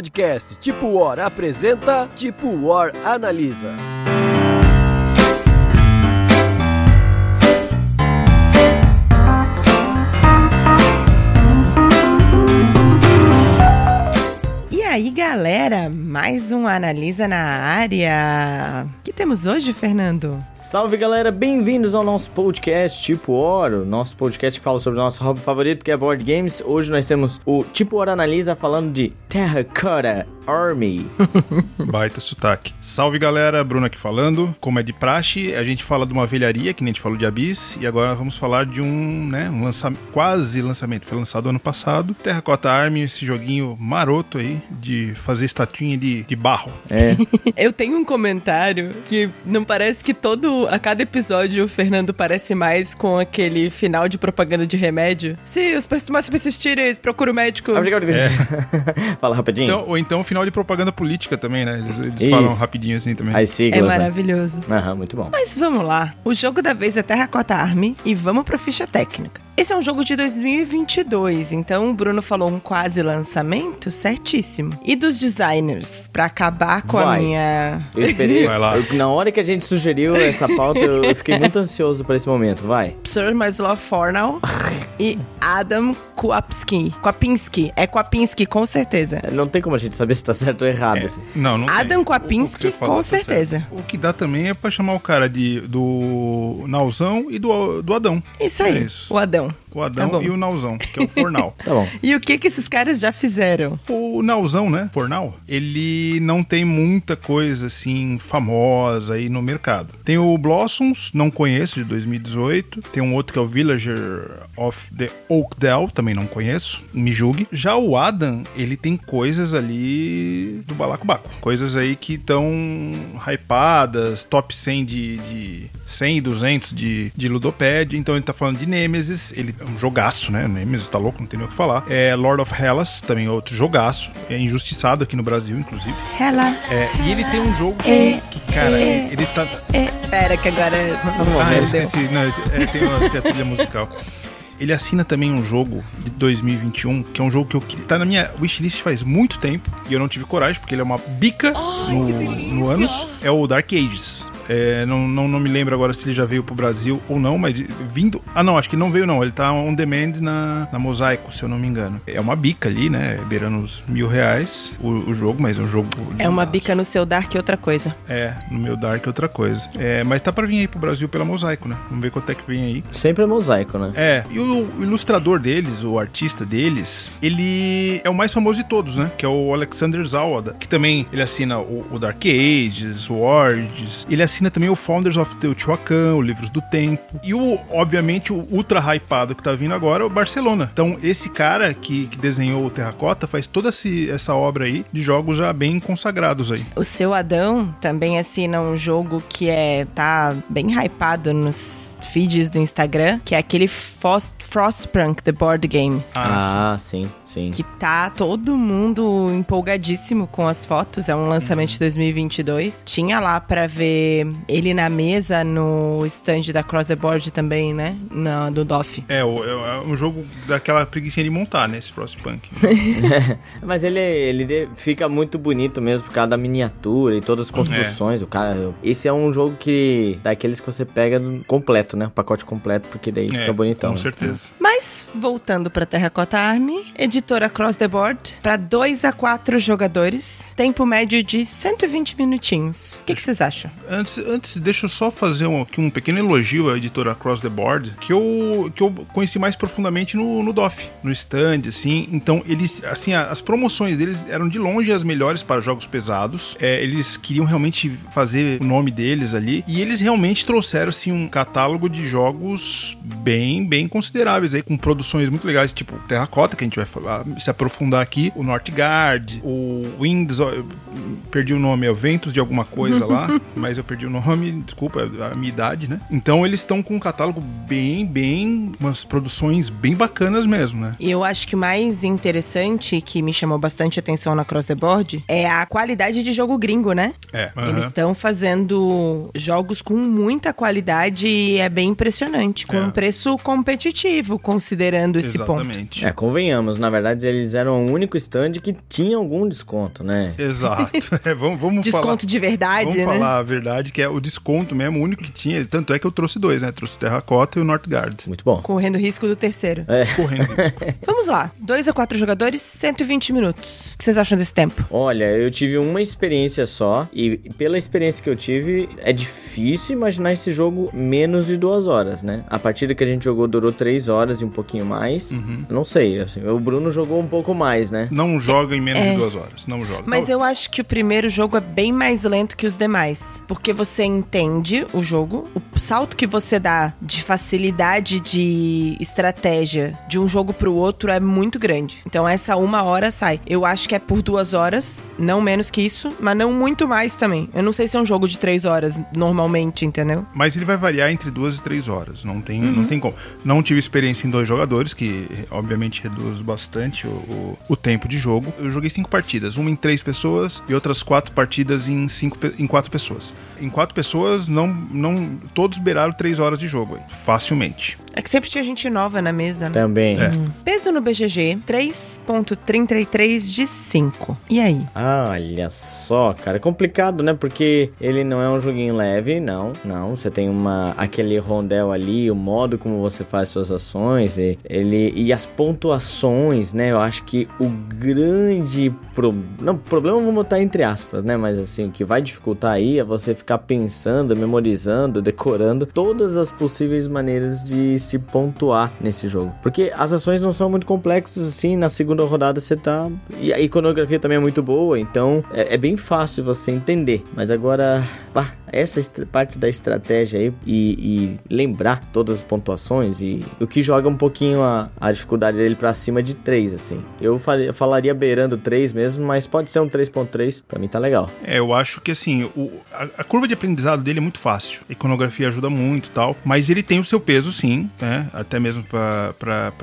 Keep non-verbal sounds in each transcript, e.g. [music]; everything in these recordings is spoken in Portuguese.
podcast Tipo War apresenta Tipo War Analisa. Galera, mais um Analisa na área. O que temos hoje, Fernando? Salve galera, bem-vindos ao nosso podcast Tipo Oro, nosso podcast que fala sobre o nosso hobby favorito que é board games. Hoje nós temos o Tipo Oro Analisa falando de Terracotta Army. [laughs] Baita sotaque. Salve galera, Bruno aqui falando. Como é de praxe, a gente fala de uma velharia, que nem a gente falou de Abyss, e agora vamos falar de um, né, um lançamento, quase lançamento, foi lançado ano passado. Terracotta Army, esse joguinho maroto aí, de fazer estatuinha de, de barro. É, [laughs] Eu tenho um comentário que não parece que todo, a cada episódio, o Fernando parece mais com aquele final de propaganda de remédio. Se os sintomas persistirem, procura o médico. obrigado. [laughs] Fala rapidinho. Então, ou então final de propaganda política também, né? Eles, eles Isso. falam rapidinho assim também. As É siglas, né? maravilhoso. Aham, muito bom. Mas vamos lá. O jogo da vez é Terracotta Army e vamos pra ficha técnica. Esse é um jogo de 2022, então o Bruno falou um quase lançamento, certíssimo. E dos designers, pra acabar com a Vai. minha. Eu esperei, [laughs] Vai lá. eu- na hora que a gente sugeriu essa pauta, eu, eu fiquei muito ansioso pra esse momento, vai. Sir Maslow Fornal [laughs] e Adam Kwapinski. Kwapinski. É Kwapinski, com certeza. Não tem como a gente saber se tá certo ou errado, É, assim. Não, não Adam Kwapinski, com tá certo. certeza. O que dá também é pra chamar o cara de, do Nauzão e do, do Adão. Isso aí, É isso. o Adão. O Adão Tá e o Nauzão, que é o Fornal. [laughs] Tá bom. E o que que esses caras já fizeram? O Nauzão, né? Fornal, ele não tem muita coisa assim famosa aí no mercado. Tem o Blossoms, não conheço, de 2018. Tem um outro que é o Villager of the Oakdale, também não conheço, me julgue. Já o Adam, ele tem coisas ali do balacobaco. Coisas aí que estão hypadas, top 100 de, de 100 e 200 de, de Ludopad. Então ele tá falando de Nemesis, ele é um jogaço, né? Nemesis tá louco, não tem nem o que falar. É Lord of Hellas, também é outro jogaço. É injustiçado aqui no Brasil, inclusive. Ela. É, e ele tem um jogo É, que, cara, é, ele tá. É, pera, que agora. Ah, eu esqueci. Não, é, tem, a, tem a trilha musical. Ele assina também um jogo de 2021, que é um jogo que eu que tá na minha wishlist faz muito tempo e eu não tive coragem, porque ele é uma bica no, no anos. É o Dark Ages. É, não, não, não me lembro agora se ele já veio pro Brasil ou não, mas vindo. Ah, não, acho que não veio, não. Ele tá on demand na, na Mosaico, se eu não me engano. É uma bica ali, né? Beirando os mil reais o, o jogo, mas é um jogo. É uma lindaço. bica no seu Dark e outra coisa. É, no meu Dark outra coisa. É, mas tá pra vir aí pro Brasil pela Mosaico, né? Vamos ver quanto é que vem aí. Sempre é mosaico, né? É, e o ilustrador deles, o artista deles, ele é o mais famoso de todos, né? Que é o Alexander Zawada, que também ele assina o, o Dark Ages, o Origins, ele assina também o Founders of Teotihuacan, o Livros do Tempo, e o, obviamente, o ultra hypado que tá vindo agora é o Barcelona. Então, esse cara que, que desenhou o Terracota faz toda esse- essa obra aí de jogos já bem consagrados aí. O seu Adão também assina um jogo que é tá bem hypado nos feeds do Instagram, que é aquele Frost, Frostpunk, The Board Game. Ah, sim, sim. Que tá todo mundo empolgadíssimo com as fotos. É um lançamento de 2022. Tinha lá pra ver ele na mesa no stand da Cross the Board também, né? Na, do DOF. É, o- é um jogo daquela preguiça de montar, né? Esse Frostpunk. [laughs] Mas ele, ele fica muito bonito mesmo por causa da miniatura e todas as construções. O cara, esse é um jogo que daqueles que você pega completo, né? O pacote completo, porque daí fica bonitão. Com né? certeza. Mas, voltando pra Terracotta Army, editora Cross the Board, pra 2 a 4 jogadores, tempo médio de 120 minutinhos. O que que vocês acham? Antes, antes, deixa eu só fazer um, aqui um pequeno elogio à editora Across the Board, que eu, que eu conheci mais profundamente no, no DOF, no stand, assim. Então, eles, assim, a- as promoções deles eram de longe as melhores para jogos pesados. É, eles queriam realmente fazer o nome deles ali. E eles realmente trouxeram, assim, um catálogo de jogos bem, bem consideráveis aí, com produções muito legais, tipo Terracota, que a gente vai falar- se aprofundar aqui, o Northgard, o Winds, perdi o nome, é o Ventos de alguma coisa lá, [laughs] mas eu perdi perdi o nome, desculpa, a minha idade, né? Então eles estão com um catálogo bem, bem, umas produções bem bacanas mesmo, né? E eu acho que o mais interessante, que me chamou bastante atenção na Cross the Board, é a qualidade de jogo gringo, né? É. Eles estão fazendo jogos com muita qualidade e é bem impressionante, com É. um preço competitivo, considerando esse ponto. Exatamente. É, convenhamos, na verdade eles eram o único stand que tinha algum desconto, né? Exato. [laughs] É, vamos vamos falar. Desconto de verdade, Vamos né? falar a verdade, que é o desconto mesmo, o único que tinha. Tanto é que eu trouxe dois, né? Trouxe o Terracota e o Northgard. Muito bom. Correndo risco do terceiro. É. Correndo isso. [laughs] Vamos lá. 2 a 4 jogadores, 120 minutos. O que vocês acham desse tempo? Olha, eu tive uma experiência só e pela experiência que eu tive, é difícil imaginar esse jogo menos de duas horas, né? A partida que a gente jogou durou três horas e um pouquinho mais. Uhum. Não sei, assim, o Bruno jogou um pouco mais, né? Não joga em menos É. de duas horas. Não joga. Mas Não, eu acho que o primeiro jogo é bem mais lento que os demais. Porque você entende o jogo, o salto que você dá de facilidade de estratégia de um jogo pro outro é muito grande. Então essa uma hora sai. Eu acho que é por duas horas, não menos que isso, mas não muito mais também. Eu não sei se é um jogo de três horas normalmente, entendeu? Mas ele vai variar entre duas e três horas. Não tem, Uhum. não tem como. Não tive experiência em dois jogadores, que obviamente reduz bastante o, o, o tempo de jogo. Eu joguei cinco partidas, uma em três pessoas e outras quatro partidas em, cinco, em quatro pessoas. Em quatro pessoas, não, não todos beiraram três horas de jogo, facilmente. É que sempre tinha gente nova na mesa, né? Também. É. Peso no BGG, 3.33 de 5. E aí? Ah, olha só, cara, é complicado, né? Porque ele não é um joguinho leve, não, não. Você tem uma aquele rondel ali, o modo como você faz suas ações, e, ele e as pontuações, né? Eu acho que o grande pro, não, problema vamos botar entre aspas, né? Mas assim, o que vai dificultar aí é você ficar pensando, memorizando, decorando todas as possíveis maneiras de se pontuar nesse jogo. Porque as ações não são muito complexas assim, na segunda rodada você tá. E a iconografia também é muito boa, então é, é bem fácil você entender. Mas agora, pá, essa parte da estratégia aí e, e lembrar todas as pontuações e o que joga um pouquinho a, a dificuldade dele pra cima de 3, assim. Eu fal- eu falaria beirando 3 mesmo, mas pode ser um 3.3, pra mim tá legal. É, eu acho que assim, o- a, a curva de aprendizado dele é muito fácil. A iconografia ajuda muito tal. Mas ele tem o seu peso, sim, né? Até mesmo pra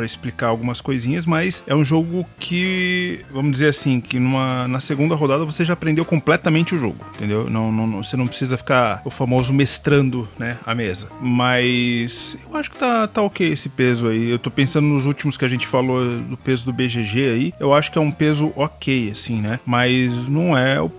explicar algumas coisinhas. Mas é um jogo que, vamos dizer assim, que numa, na segunda rodada você já aprendeu completamente o jogo, entendeu? Não, não- você não precisa ficar o famoso mestrando, né, a mesa. Mas eu acho que tá, tá ok esse peso aí. Eu tô pensando nos últimos que a gente falou do peso do BGG aí. Eu acho que é um peso ok, assim, né? Mas não é o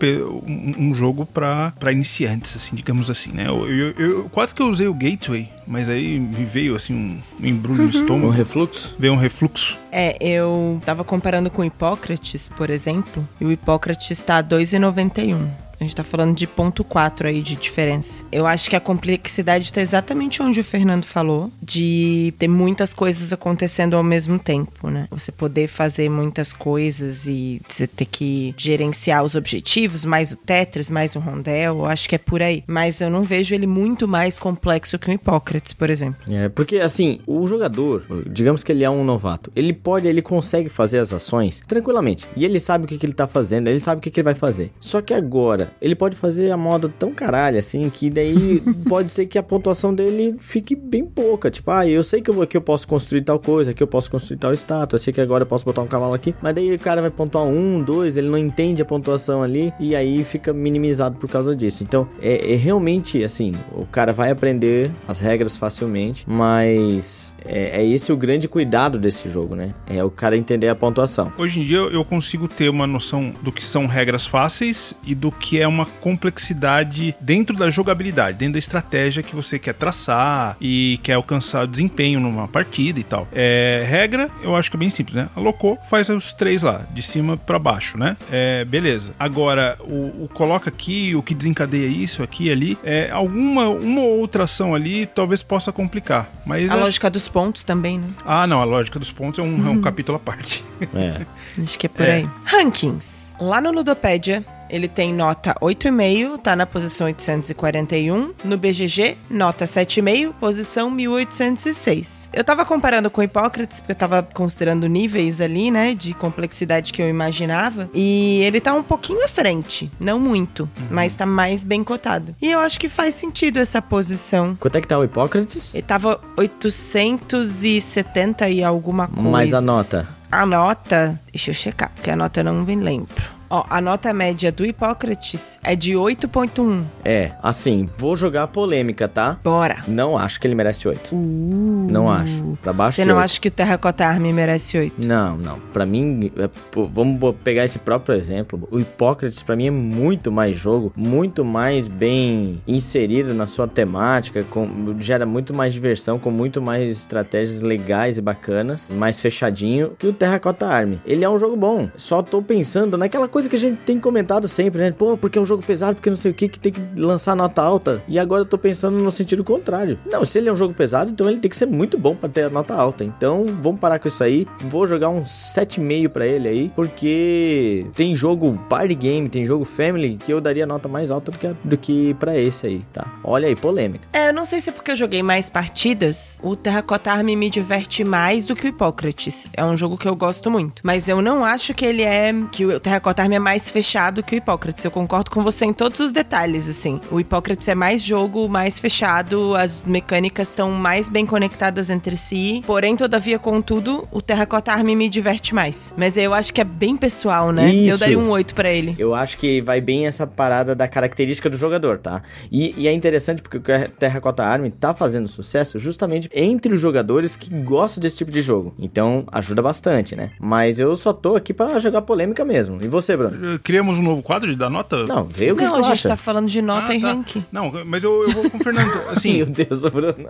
um, um jogo pra iniciantes, assim, digamos assim, né? Eu, eu- eu- quase que eu usei o Gateway, mas aí me veio, assim, um, um embrulho no Um estômago. refluxo? Veio um refluxo. É, eu tava comparando com o Hipócrates, por exemplo, e o Hipócrates tá 2,91. A gente tá falando de ponto 4 aí de diferença. Eu acho que a complexidade tá exatamente onde o Fernando falou, de ter muitas coisas acontecendo ao mesmo tempo, né? Você poder fazer muitas coisas e você ter que gerenciar os objetivos, mais o Tetris, mais o Rondel, eu acho que é por aí. Mas eu não vejo ele muito mais complexo que o Hipócrates, por exemplo. É, porque assim, o jogador, digamos que ele é um novato, ele pode, ele consegue fazer as ações tranquilamente. E ele sabe o que, que ele tá fazendo, ele sabe o que, que ele vai fazer. Só que agora, ele pode fazer a moda tão caralho assim, que daí [laughs] pode ser que a pontuação dele fique bem pouca. Tipo, ah, eu sei que eu, que eu posso construir tal coisa, que eu posso construir tal estátua, eu sei que agora eu posso botar um cavalo aqui, mas daí o cara vai pontuar um, dois, ele não entende a pontuação ali, e aí fica minimizado por causa disso. Então, é, é realmente assim, o cara vai aprender as regras facilmente, mas é, é esse o grande cuidado desse jogo, né? É o cara entender a pontuação. Hoje em dia eu consigo ter uma noção do que são regras fáceis e do que é uma complexidade dentro da jogabilidade, dentro da estratégia que você quer traçar e quer alcançar desempenho numa partida e tal. É, regra, eu acho que é bem simples, né? Alocou, faz os três lá, de cima pra baixo, né? É, beleza. Agora, o, o coloca aqui, o que desencadeia isso, aqui ali, é, alguma uma ou outra ação ali talvez possa complicar. Mas A é- lógica dos pontos também, né? Ah, não, a lógica dos pontos é um, é um capítulo à parte. Uhum. É. Acho que é por É. aí. Rankings. Lá no Ludopédia, ele tem nota 8,5, tá na posição 841. No BGG, nota 7,5, posição 1806. Eu tava comparando com Hipócrates, porque eu tava considerando níveis ali, né, de complexidade que eu imaginava, e ele tá um pouquinho à frente, não muito, uhum. mas tá mais bem cotado. E eu acho que faz sentido essa posição. Quanto é que tá o Hipócrates? Ele tava 870 e alguma coisa. Mais a nota. A nota, deixa eu checar, porque a nota eu não me lembro. Ó, a nota média do Hipócrates é de 8.1. É, assim, vou jogar polêmica, tá? Bora. Não acho que ele merece 8. Uh, não acho. Pra baixo Você não acha que o Terracota Army merece 8? Não, não. Pra mim, é, pô, vamos pegar esse próprio exemplo. O Hipócrates, pra mim, é muito mais jogo, muito mais bem inserido na sua temática, com, gera muito mais diversão, com muito mais estratégias legais e bacanas, mais fechadinho que o Terracota Army. Ele é um jogo bom. Só tô pensando naquela coisa coisa que a gente tem comentado sempre, né? Pô, porque é um jogo pesado, porque não sei o que, que tem que lançar nota alta. E agora eu tô pensando no sentido contrário. Não, se ele é um jogo pesado, então ele tem que ser muito bom para ter a nota alta. Então, vamos parar com isso aí. Vou jogar um 7,5 para ele aí, porque tem jogo party game, tem jogo family que eu daria nota mais alta do que, do que para esse aí, tá? Olha aí, polêmica. É, eu não sei se é porque eu joguei mais partidas, o Terracotta Army me diverte mais do que o Hipócrates. É um jogo que eu gosto muito. Mas eu não acho que ele é. que o Terracotta É mais fechado que o Hipócrates. Eu concordo com você em todos os detalhes, assim. O Hipócrates é mais jogo, mais fechado, as mecânicas estão mais bem conectadas entre si. Porém, todavia, contudo, o Terracotta Army me diverte mais. Mas eu acho que é bem pessoal, né? Isso. Eu daria um 8 para ele. Eu acho que vai bem essa parada da característica do jogador, tá? E, e é interessante porque o Terracotta Army tá fazendo sucesso justamente entre os jogadores que gostam desse tipo de jogo. Então, ajuda bastante, né? Mas eu só tô aqui para jogar polêmica mesmo. E você, Bruno? Eh, criamos um novo quadro de dar nota? Não, vê o que, Não, que a gente acha. tá falando de nota ah, em tá. ranking. Não, mas eu, eu vou com o Fernando. [laughs] Assim, Meu Deus, Bruno.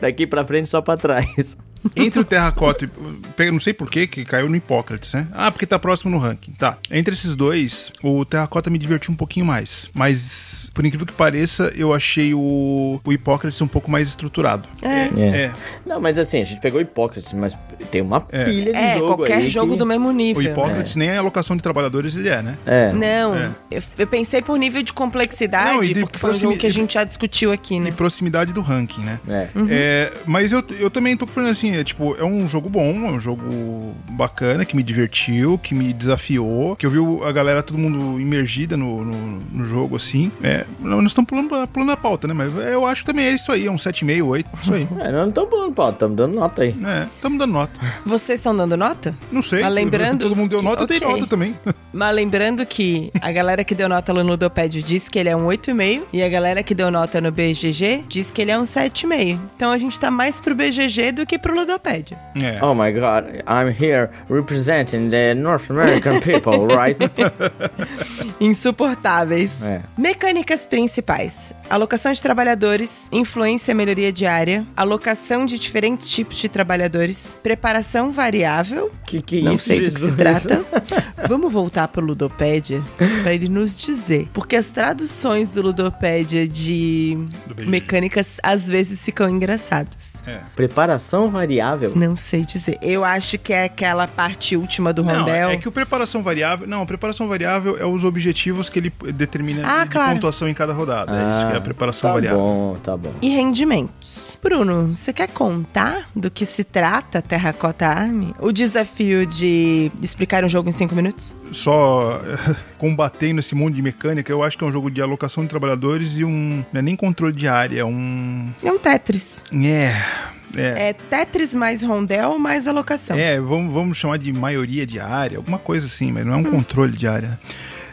Daqui pra frente só pra trás. Entre o [laughs] Terracota e. Não sei por que que caiu no Hipócrates, né? Ah, porque tá próximo no ranking. Tá. Entre esses dois, o Terracota me divertiu um pouquinho mais. Mas por incrível que pareça, eu achei o, o Hipócrates um pouco mais estruturado. É. é. é. Não, mas assim, a gente pegou Hipócrates, mas tem uma é. pilha de é, jogo qualquer jogo que... do mesmo nível. O Hipócrates nem a alocação de trabalhadores ele é, né? É. Não, é. Eu, eu, pensei por nível de complexidade, Não, de porque foi um jogo que a gente já discutiu aqui, né? E proximidade do ranking, né? É. Uhum. é mas eu, eu também tô falando assim, é tipo, é um jogo bom, é um jogo bacana, que me divertiu, que me desafiou, que eu vi a galera, todo mundo imergida no, no, no jogo, assim. É, nós estamos pulando pulando, a pauta, né? Mas eu acho que também é isso aí, é um 7,5, 8, isso aí. É, nós não estamos pulando pauta, estamos dando nota aí. É, estamos dando nota. Vocês estão dando nota? Não sei. Mas lembrando... Todo mundo deu nota, okay. eu dei nota também. Mas lembrando que a galera que deu nota no Ludopad disse que ele é um 8,5 e a galera que deu nota no BGG disse que ele é um 7,5. Então a gente tá mais pro BGG do que pro Ludopad. É. Oh my god, I'm here representing the North American people, right? [laughs] Insuportáveis. É. Mecânicas principais: alocação de trabalhadores, influência e melhoria diária, alocação de diferentes tipos de trabalhadores, preparação variável. Que que Não isso, sei Jesus? do que se trata. [laughs] Vamos voltar pro Ludopédia para ele nos dizer, porque as traduções do Ludopédia de mecânicas às vezes ficam engraçadas. É. Preparação variável? Não sei dizer. Eu acho que é aquela parte última do não, rondel. É que o preparação variável. Não, a preparação variável é os objetivos que ele determina ah, de claro. pontuação em cada rodada. Ah, é isso que é a preparação tá variável. Tá bom, tá bom. E rendimentos. Bruno, você quer contar do que se trata Terracota Army? O desafio de explicar um jogo em cinco minutos? Só [laughs] combatendo esse mundo de mecânica, eu acho que é um jogo de alocação de trabalhadores e um. Não é nem controle de área, é um. É um Tetris. É. É. é. Tetris mais rondel mais alocação. É, vamos, vamos chamar de maioria de área, alguma coisa assim, mas não é um hum. controle de área.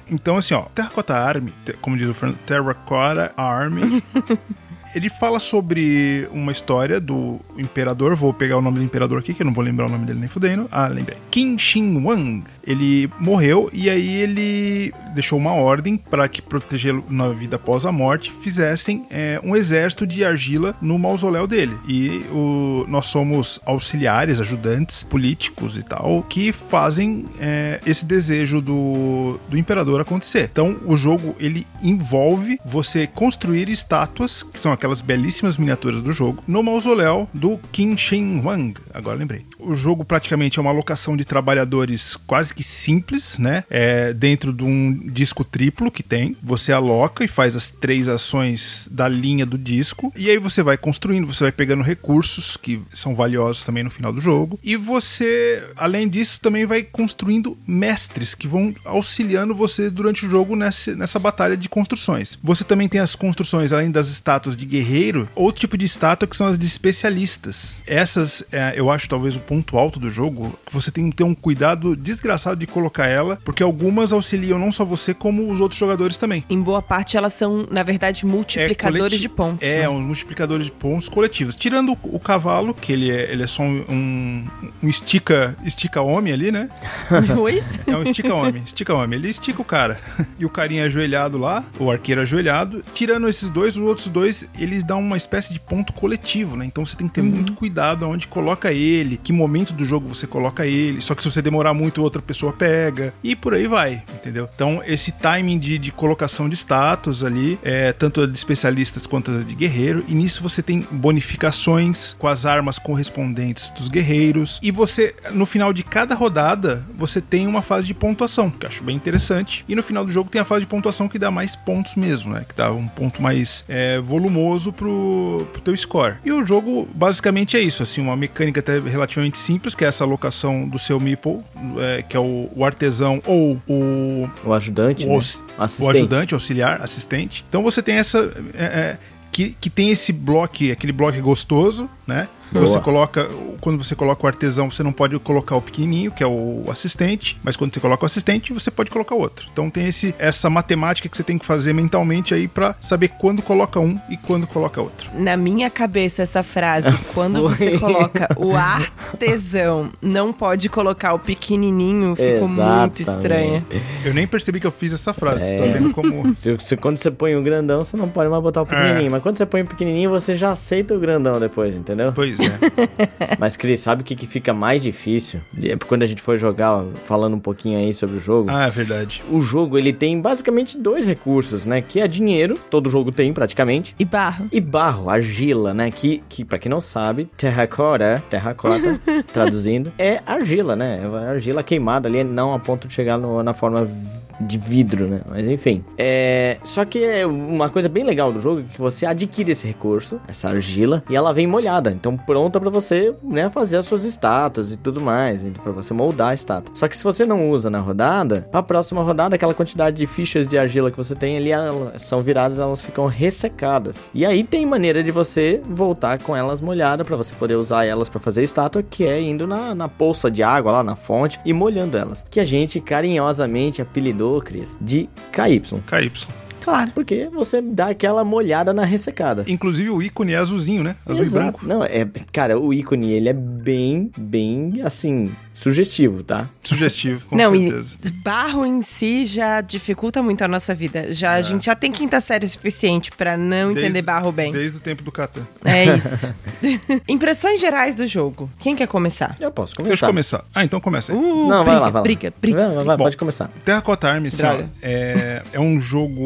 Então, assim, ó, Terracotta Army, como diz o Fernando, Terracotta Army [laughs] ele fala sobre uma história do imperador, vou pegar o nome do imperador aqui, que eu não vou lembrar o nome dele nem fudendo. Ah, lembrei. Qin Shi Huang. Ele morreu e aí ele deixou uma ordem para que protegê-lo na vida após a morte fizessem é, um exército de argila no mausoléu dele. E o, nós somos auxiliares, ajudantes políticos e tal, que fazem é, esse desejo do, do imperador acontecer. Então, o jogo ele envolve você construir estátuas, que são aquelas belíssimas miniaturas do jogo, no mausoléu do Qin Shi Huang. Agora lembrei. O jogo praticamente é uma alocação de trabalhadores quase simples, né? É dentro de um disco triplo que tem. Você aloca e faz as três ações da linha do disco. E aí você vai construindo, você vai pegando recursos que são valiosos também no final do jogo. E você, além disso, também vai construindo mestres que vão auxiliando você durante o jogo nessa, nessa batalha de construções. Você também tem as construções, além das estátuas de guerreiro, outro tipo de estátua que são as de especialistas. Essas, é, eu acho talvez o ponto alto do jogo, que você tem que ter um cuidado desgraçado de colocar ela, porque algumas auxiliam não só você, como os outros jogadores também. Em boa parte, elas são, na verdade, multiplicadores é, de pontos. É, né? uns multiplicadores de pontos coletivos. Tirando o, o cavalo, que ele é, ele é só um, um estica, estica homem ali, né? [laughs] Oi? É um estica homem, estica homem. Ele estica o cara. [laughs] E o carinha ajoelhado lá, o arqueiro ajoelhado. Tirando esses dois, os outros dois, eles dão uma espécie de ponto coletivo, né? Então você tem que ter Uhum. muito cuidado aonde coloca ele, que momento do jogo você coloca ele. Só que se você demorar muito, outra pessoa pega. E por aí vai, entendeu? Então esse timing de, de colocação de status ali, é, tanto de especialistas quanto de guerreiro. E nisso você tem bonificações com as armas correspondentes dos guerreiros. E você, no final de cada rodada, você tem uma fase de pontuação, que eu acho bem interessante. E no final do jogo tem a fase de pontuação que dá mais pontos mesmo, né? Que dá um ponto mais é, volumoso pro, pro teu score. E o jogo basicamente é isso, assim, uma mecânica até relativamente simples, que é essa alocação do seu meeple, é, que é o, o artesão ou o, O ajudante, o, né? o ajudante, auxiliar, assistente. Então você tem essa. é, é, que, que tem esse bloco, aquele bloco gostoso, né? Boa. Você coloca, quando você coloca o artesão, você não pode colocar o pequenininho, que é o assistente, mas quando você coloca o assistente, você pode colocar outro. Então tem esse, essa matemática que você tem que fazer mentalmente aí pra saber quando coloca um e quando coloca outro. Na minha cabeça, essa frase, [laughs] quando você Foi. coloca o artesão, não pode colocar o pequenininho, ficou muito estranha. Eu nem percebi que eu fiz essa frase, É. você tá vendo como. [laughs] Se, se- quando você põe o grandão, você não pode mais botar o pequenininho. Mas quando você põe o pequenininho, você já aceita o grandão depois, entendeu? Pois é. [laughs] Mas, Cris, sabe o que, que fica mais difícil? De- Quando a gente for jogar, falando um pouquinho aí sobre o jogo. Ah, é verdade. O jogo, ele tem basicamente dois recursos, né? Que é dinheiro, todo jogo tem praticamente. E barro. E barro, argila, né? Que, que pra quem não sabe, terracota, terracota, [laughs] traduzindo, é argila, né? É argila queimada ali, não a ponto de chegar no- na forma de vidro, né? Mas enfim. É... Só que é uma coisa bem legal do jogo é que você adquire esse recurso, essa argila, e ela vem molhada. Então pronta pra você, né, fazer as suas estátuas e tudo mais, para você moldar a estátua. Só que se você não usa na rodada, pra próxima rodada, aquela quantidade de fichas de argila que você tem ali, elas são viradas, elas ficam ressecadas. E aí tem maneira de você voltar com elas molhadas pra você poder usar elas pra fazer estátua, que é indo na, na poça de água lá na fonte e molhando elas. Que a gente carinhosamente apelidou, Cris, de KY. KY. Claro. Porque você dá aquela molhada na ressecada. Inclusive o ícone é azulzinho, né? Azul Exato. e branco. Não, é, cara, o ícone ele é bem, bem assim, sugestivo, tá? Sugestivo, com não, certeza. e barro em si já dificulta muito a nossa vida. Já a gente já tem quinta série suficiente pra não Desde- entender barro bem. Desde o tempo do Catan. É isso. [laughs] Impressões gerais do jogo. Quem quer começar? Eu posso Deixa eu começar. começar. Ah, então começa aí. Uh, Não, briga, vai lá, vai lá. briga, briga. Vai, vai, Bom. pode começar. Terracota Army, assim, é, é um jogo,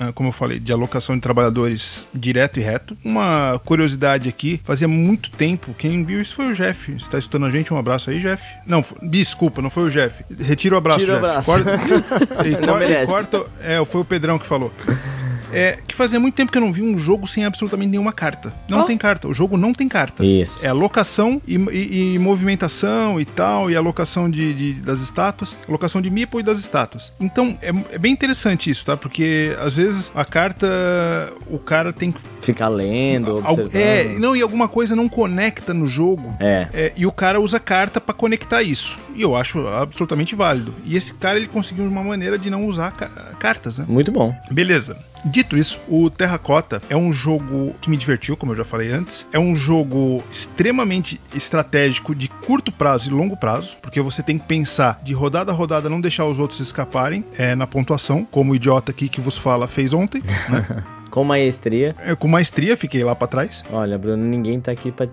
é, como eu falei, de alocação de trabalhadores direto e reto. Uma curiosidade aqui, fazia muito tempo, quem viu isso foi o Jeff. Você tá escutando a gente? Um abraço aí, Jeff. Não, desculpa, não foi o Jeff. Retira o abraço, Tira o abraço. Corta, [laughs] [laughs] e, Não merece. corta- é, foi o Pedrão que falou. É, que fazia muito tempo que eu não vi um jogo sem absolutamente nenhuma carta. Não Ó. tem carta. O jogo não tem carta. Isso. É alocação e, e- e movimentação e tal, e alocação de, de- das estátuas, alocação de meeple e das estátuas. Então, é, é bem interessante isso, tá? Porque às vezes a carta, o cara tem que. Ficar lendo, Al- observando. é, não, e alguma coisa não conecta no jogo. É. É, e o cara usa carta pra conectar isso. E eu acho absolutamente válido. E esse cara ele conseguiu uma maneira de não usar ca- cartas, né? Muito bom. Beleza. Dito isso, o Terracota é um jogo que me divertiu, como eu já falei antes. É um jogo extremamente estratégico de curto prazo e longo prazo, porque você tem que pensar de rodada a rodada, não deixar os outros escaparem é, na pontuação, como o idiota aqui que vos fala fez ontem, né? [laughs] Com maestria. É, com maestria, fiquei lá pra trás. Olha, Bruno, ninguém tá aqui pra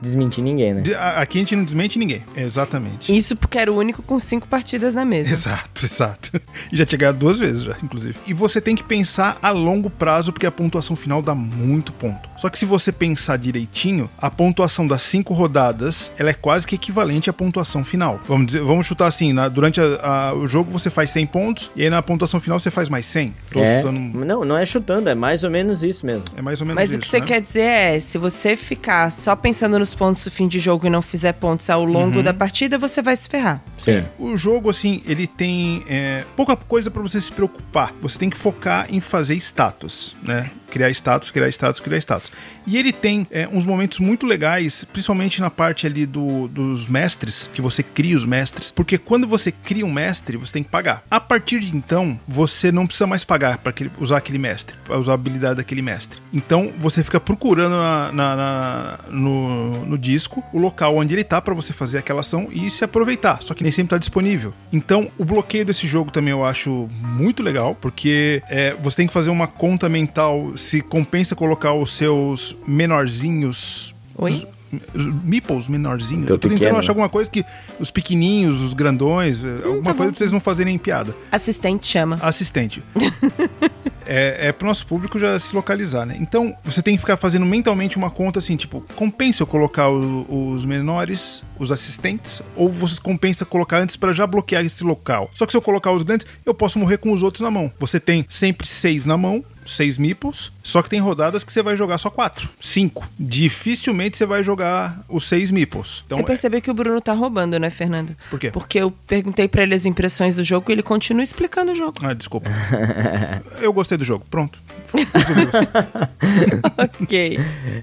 desmentir ninguém, né? De- a- Aqui a gente não desmente ninguém. Exatamente. Isso porque era o único com cinco partidas na mesa. Exato, [laughs] exato. E já tinha ganhado duas vezes já, inclusive. E você tem que pensar a longo prazo, porque a pontuação final dá muito ponto. Só que se você pensar direitinho, a pontuação das cinco rodadas, ela é quase que equivalente à pontuação final. Vamos dizer, vamos chutar assim, na- durante a- a- o jogo você faz 100 pontos, e aí na pontuação final você faz mais 100. Tô É. chutando... Não, não é chutando, é mais ou menos isso mesmo. É mais ou menos Mas isso, o que você né? quer dizer é, se você ficar só pensando nos pontos do fim de jogo e não fizer pontos ao longo Uhum. da partida, você vai se ferrar. Sim. O jogo, assim, ele tem é, pouca coisa pra você se preocupar. Você tem que focar em fazer status, né? Criar status, criar status, criar status. E ele tem é, uns momentos muito legais, principalmente na parte ali do- dos mestres, que você cria os mestres. Porque quando você cria um mestre, você tem que pagar. A partir de então, você não precisa mais pagar para usar aquele mestre, para usar a habilidade daquele mestre. Então, você fica procurando na- na- na- no, no disco o local onde ele tá para você fazer aquela ação e se aproveitar. Só que nem sempre tá disponível. Então, o bloqueio desse jogo também eu acho muito legal, porque é, você tem que fazer uma conta mental se compensa colocar os seus menorzinhos. Oi? Os, os meeples menorzinhos. Teu Eu tô tentando pequeno. achar alguma coisa que. Os pequenininhos, os grandões, eh, alguma tá coisa bom. pra vocês não fazerem piada. Assistente chama. Assistente. [laughs] é, é pro nosso público já se localizar, né? Então, você tem que ficar fazendo mentalmente uma conta assim, tipo, compensa eu colocar o- os menores, os assistentes, ou você compensa colocar antes pra já bloquear esse local. Só que se eu colocar os grandes, eu posso morrer com os outros na mão. Você tem sempre seis na mão, seis meeples, só que tem rodadas que você vai jogar só quatro, cinco. Dificilmente você vai jogar os seis meeples. Então, você percebeu que o Bruno tá roubando, né, Fernando? Por quê? Porque eu perguntei pra ele as impressões do jogo e ele continua explicando o jogo. Ah, desculpa. [laughs] eu gostei do jogo. Pronto. [laughs] ok.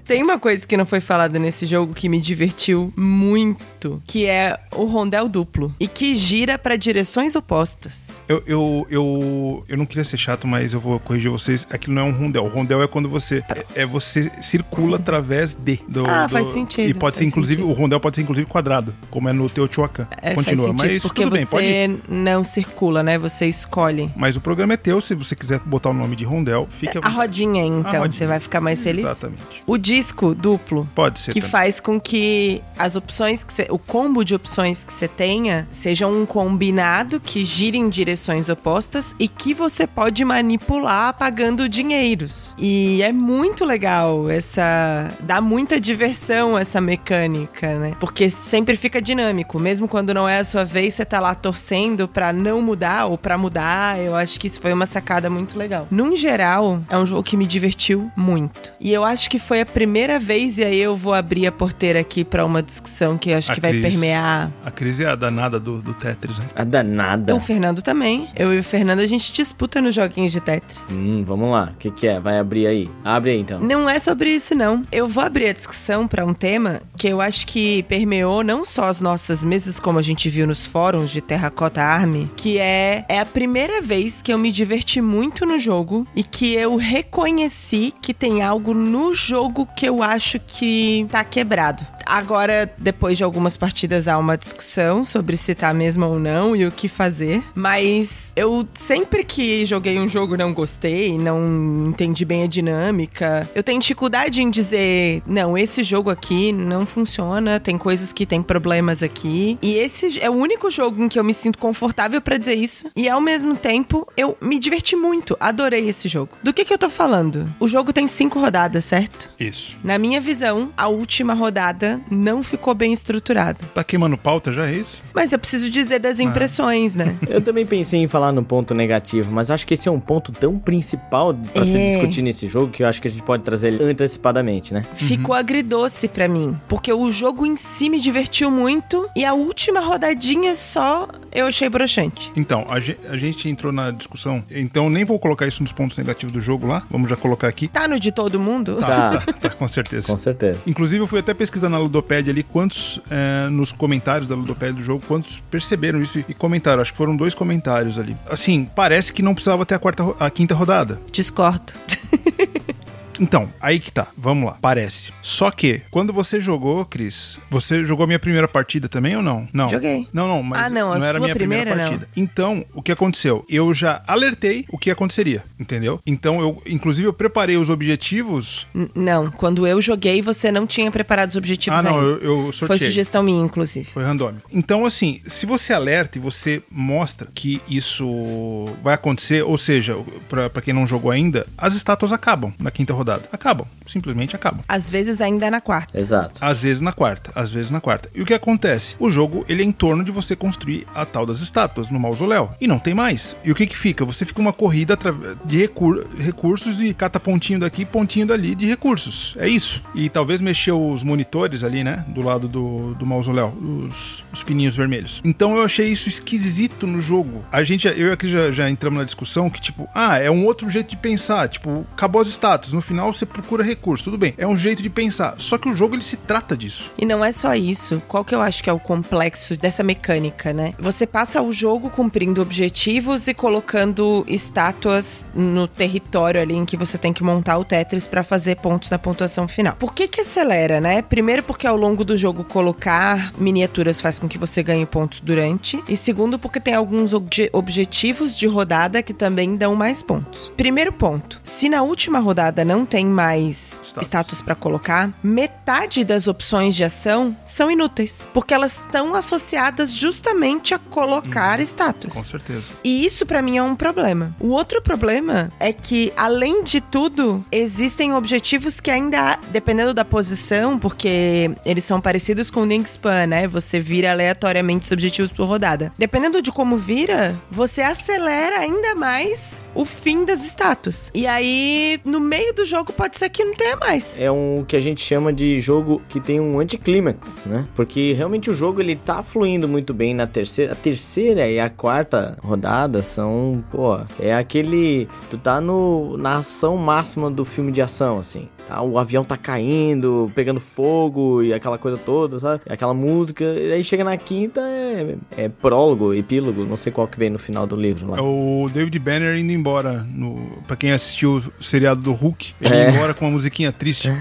Tem uma coisa que não foi falada nesse jogo que me divertiu muito, que é o rondel duplo e que gira pra direções opostas. Eu, eu, eu, eu não queria ser chato, mas eu vou corrigir vocês. Aquilo não é um rondel. O rondel é quando você. É, é você circula através de. Do, Ah, do- faz sentido, E pode ser, inclusive, sentido. o rondel pode ser, inclusive, quadrado, como é no Teotihuacan. É, Continua, sentido, mas porque tudo bem, você pode ir. não circula, né? Você escolhe. Mas o programa é teu, se você quiser botar o nome de rondel, fique à A rodinha, então, rodinha. você vai ficar mais feliz? Exatamente. O disco duplo Pode ser que também. faz com que as opções que você, o combo de opções que você tenha seja um combinado que gira em direções opostas e que você pode manipular pagando dinheiros. E é muito legal essa dá muita diversão essa mecânica, né? Porque sempre fica dinâmico, mesmo quando não é a sua vez, você tá lá torcendo pra não mudar ou pra mudar. Eu acho que isso foi uma sacada muito legal. Num geral, é um jogo que me divertiu muito. E eu acho que foi a primeira vez e aí eu vou abrir a porteira aqui pra uma discussão que eu acho A que vai Cris. permear A crise é a danada do, do Tetris, né? A danada. o Fernando também. Eu e o Fernando a gente disputa nos joguinhos de Tetris. Hum, vamos lá. O que, que é? Vai abrir aí. Abre aí então. Não é sobre isso, não. Eu vou abrir a discussão para um tema que eu acho que permeou não só as nossas mesas, como a gente viu nos fóruns de Terracota Army, que é, é a primeira vez que eu me diverti muito no jogo e que eu reconheci que tem algo no jogo que eu acho que tá quebrado. Agora, depois de algumas partidas, há uma discussão sobre se tá mesmo ou não e o que fazer. Mas eu sempre que joguei um jogo não gostei, não entendi bem a dinâmica. Eu tenho dificuldade em dizer, não, esse jogo aqui não funciona, tem coisas que tem problemas aqui. E esse é o único jogo em que eu me sinto confortável pra dizer isso. E ao mesmo tempo, eu me diverti muito, adorei esse jogo. Do que que eu tô falando? O jogo tem cinco rodadas, certo? Isso. Na minha visão, a última rodada não ficou bem estruturada. Tá queimando pauta já, é isso? Mas eu preciso dizer das impressões, né? [laughs] Eu também pensei em falar no ponto negativo, mas acho que esse é um ponto tão principal pra se É. discutir nesse jogo que eu acho que a gente pode trazer ele antecipadamente, né? Ficou agridoce pra mim, porque o jogo em si me divertiu muito e a última rodadinha só eu achei broxante. Então, a ge- a gente entrou na discussão, então nem vou colocar isso nos pontos negativos do jogo lá, vamos já colocar aqui. Tá no de todo mundo? Tá. Tá, tá, com certeza. Com certeza. Inclusive, eu fui até pesquisar na Ludopédia ali quantos, é, nos comentários da Ludopédia do jogo, quantos perceberam isso e comentaram. Acho que foram dois comentários ali. Assim, parece que não precisava ter a, quarta, a quinta rodada. Discordo. [laughs] Então, aí que tá. Vamos lá. Parece. Só que, quando você jogou, Cris, você jogou a minha primeira partida também ou não? Não. Joguei. Não, não, mas Ah, não, a era a minha primeira, primeira, não. partida. Então, o que aconteceu? Eu já alertei o que aconteceria. entendeu? Então eu, inclusive, eu preparei os objetivos. N não, quando eu joguei, você não tinha preparado os objetivos Ah, não, eu, eu sorteei. Foi sugestão minha, inclusive. Foi randômico. Então, assim, se você alerta e você mostra que isso vai acontecer, ou seja, pra quem não jogou ainda, as estátuas acabam na quinta rodada. Acabam, simplesmente acabam. Às vezes ainda é na quarta. Exato. Às vezes na quarta, às vezes na quarta. E o que acontece? O jogo, ele é em torno de você construir a tal das estátuas no mausoléu. E não tem mais. E o que que fica? Você fica uma corrida de recur- recursos e cata pontinho daqui, pontinho dali de recursos. É isso. E talvez mexer os monitores ali, né? Do lado do, do mausoléu. Os, os pininhos vermelhos. Então eu achei isso esquisito no jogo. A gente, eu e aqui já, já entramos na discussão que, tipo, ah, é um outro jeito de pensar. Tipo, acabou as estátuas. No final você procura recurso. Tudo bem. É um jeito de pensar. Só que o jogo, ele se trata disso. E não é só isso. Qual que eu acho que é o complexo dessa mecânica, né? Você passa o jogo cumprindo objetivos e colocando estátuas no território ali em que você tem que montar o Tetris pra fazer pontos na pontuação final. Por que que acelera, né? Primeiro porque ao longo do jogo colocar miniaturas faz com que você ganhe pontos durante. E segundo porque tem alguns obje- objetivos de rodada que também dão mais pontos. Primeiro ponto. Se na última rodada não tem mais Status. status para colocar, metade das opções de ação são inúteis, porque elas estão associadas justamente a colocar status. Com certeza. E isso pra mim é um problema. O outro problema é que, além de tudo, existem objetivos que ainda, dependendo da posição, porque eles são parecidos com o Wingspan, né? Você vira aleatoriamente os objetivos por rodada. Dependendo de como vira, você acelera ainda mais o fim das estátuas. E aí, no meio do jogo, pode ser que não tenha mais. É um que a gente chama de jogo que tem um anticlímax, né? Porque realmente o jogo ele tá fluindo muito bem na terceira. A terceira e a quarta rodada são, pô, é aquele. Tu tá no, na ação máxima do filme de ação, assim. O avião tá caindo, pegando fogo e aquela coisa toda, sabe? Aquela música. E aí chega na quinta, é, é prólogo, epílogo, não sei qual que vem no final do livro lá. É o David Banner indo embora. No, pra quem assistiu o seriado do Hulk, ele É. indo embora com uma musiquinha triste. [laughs]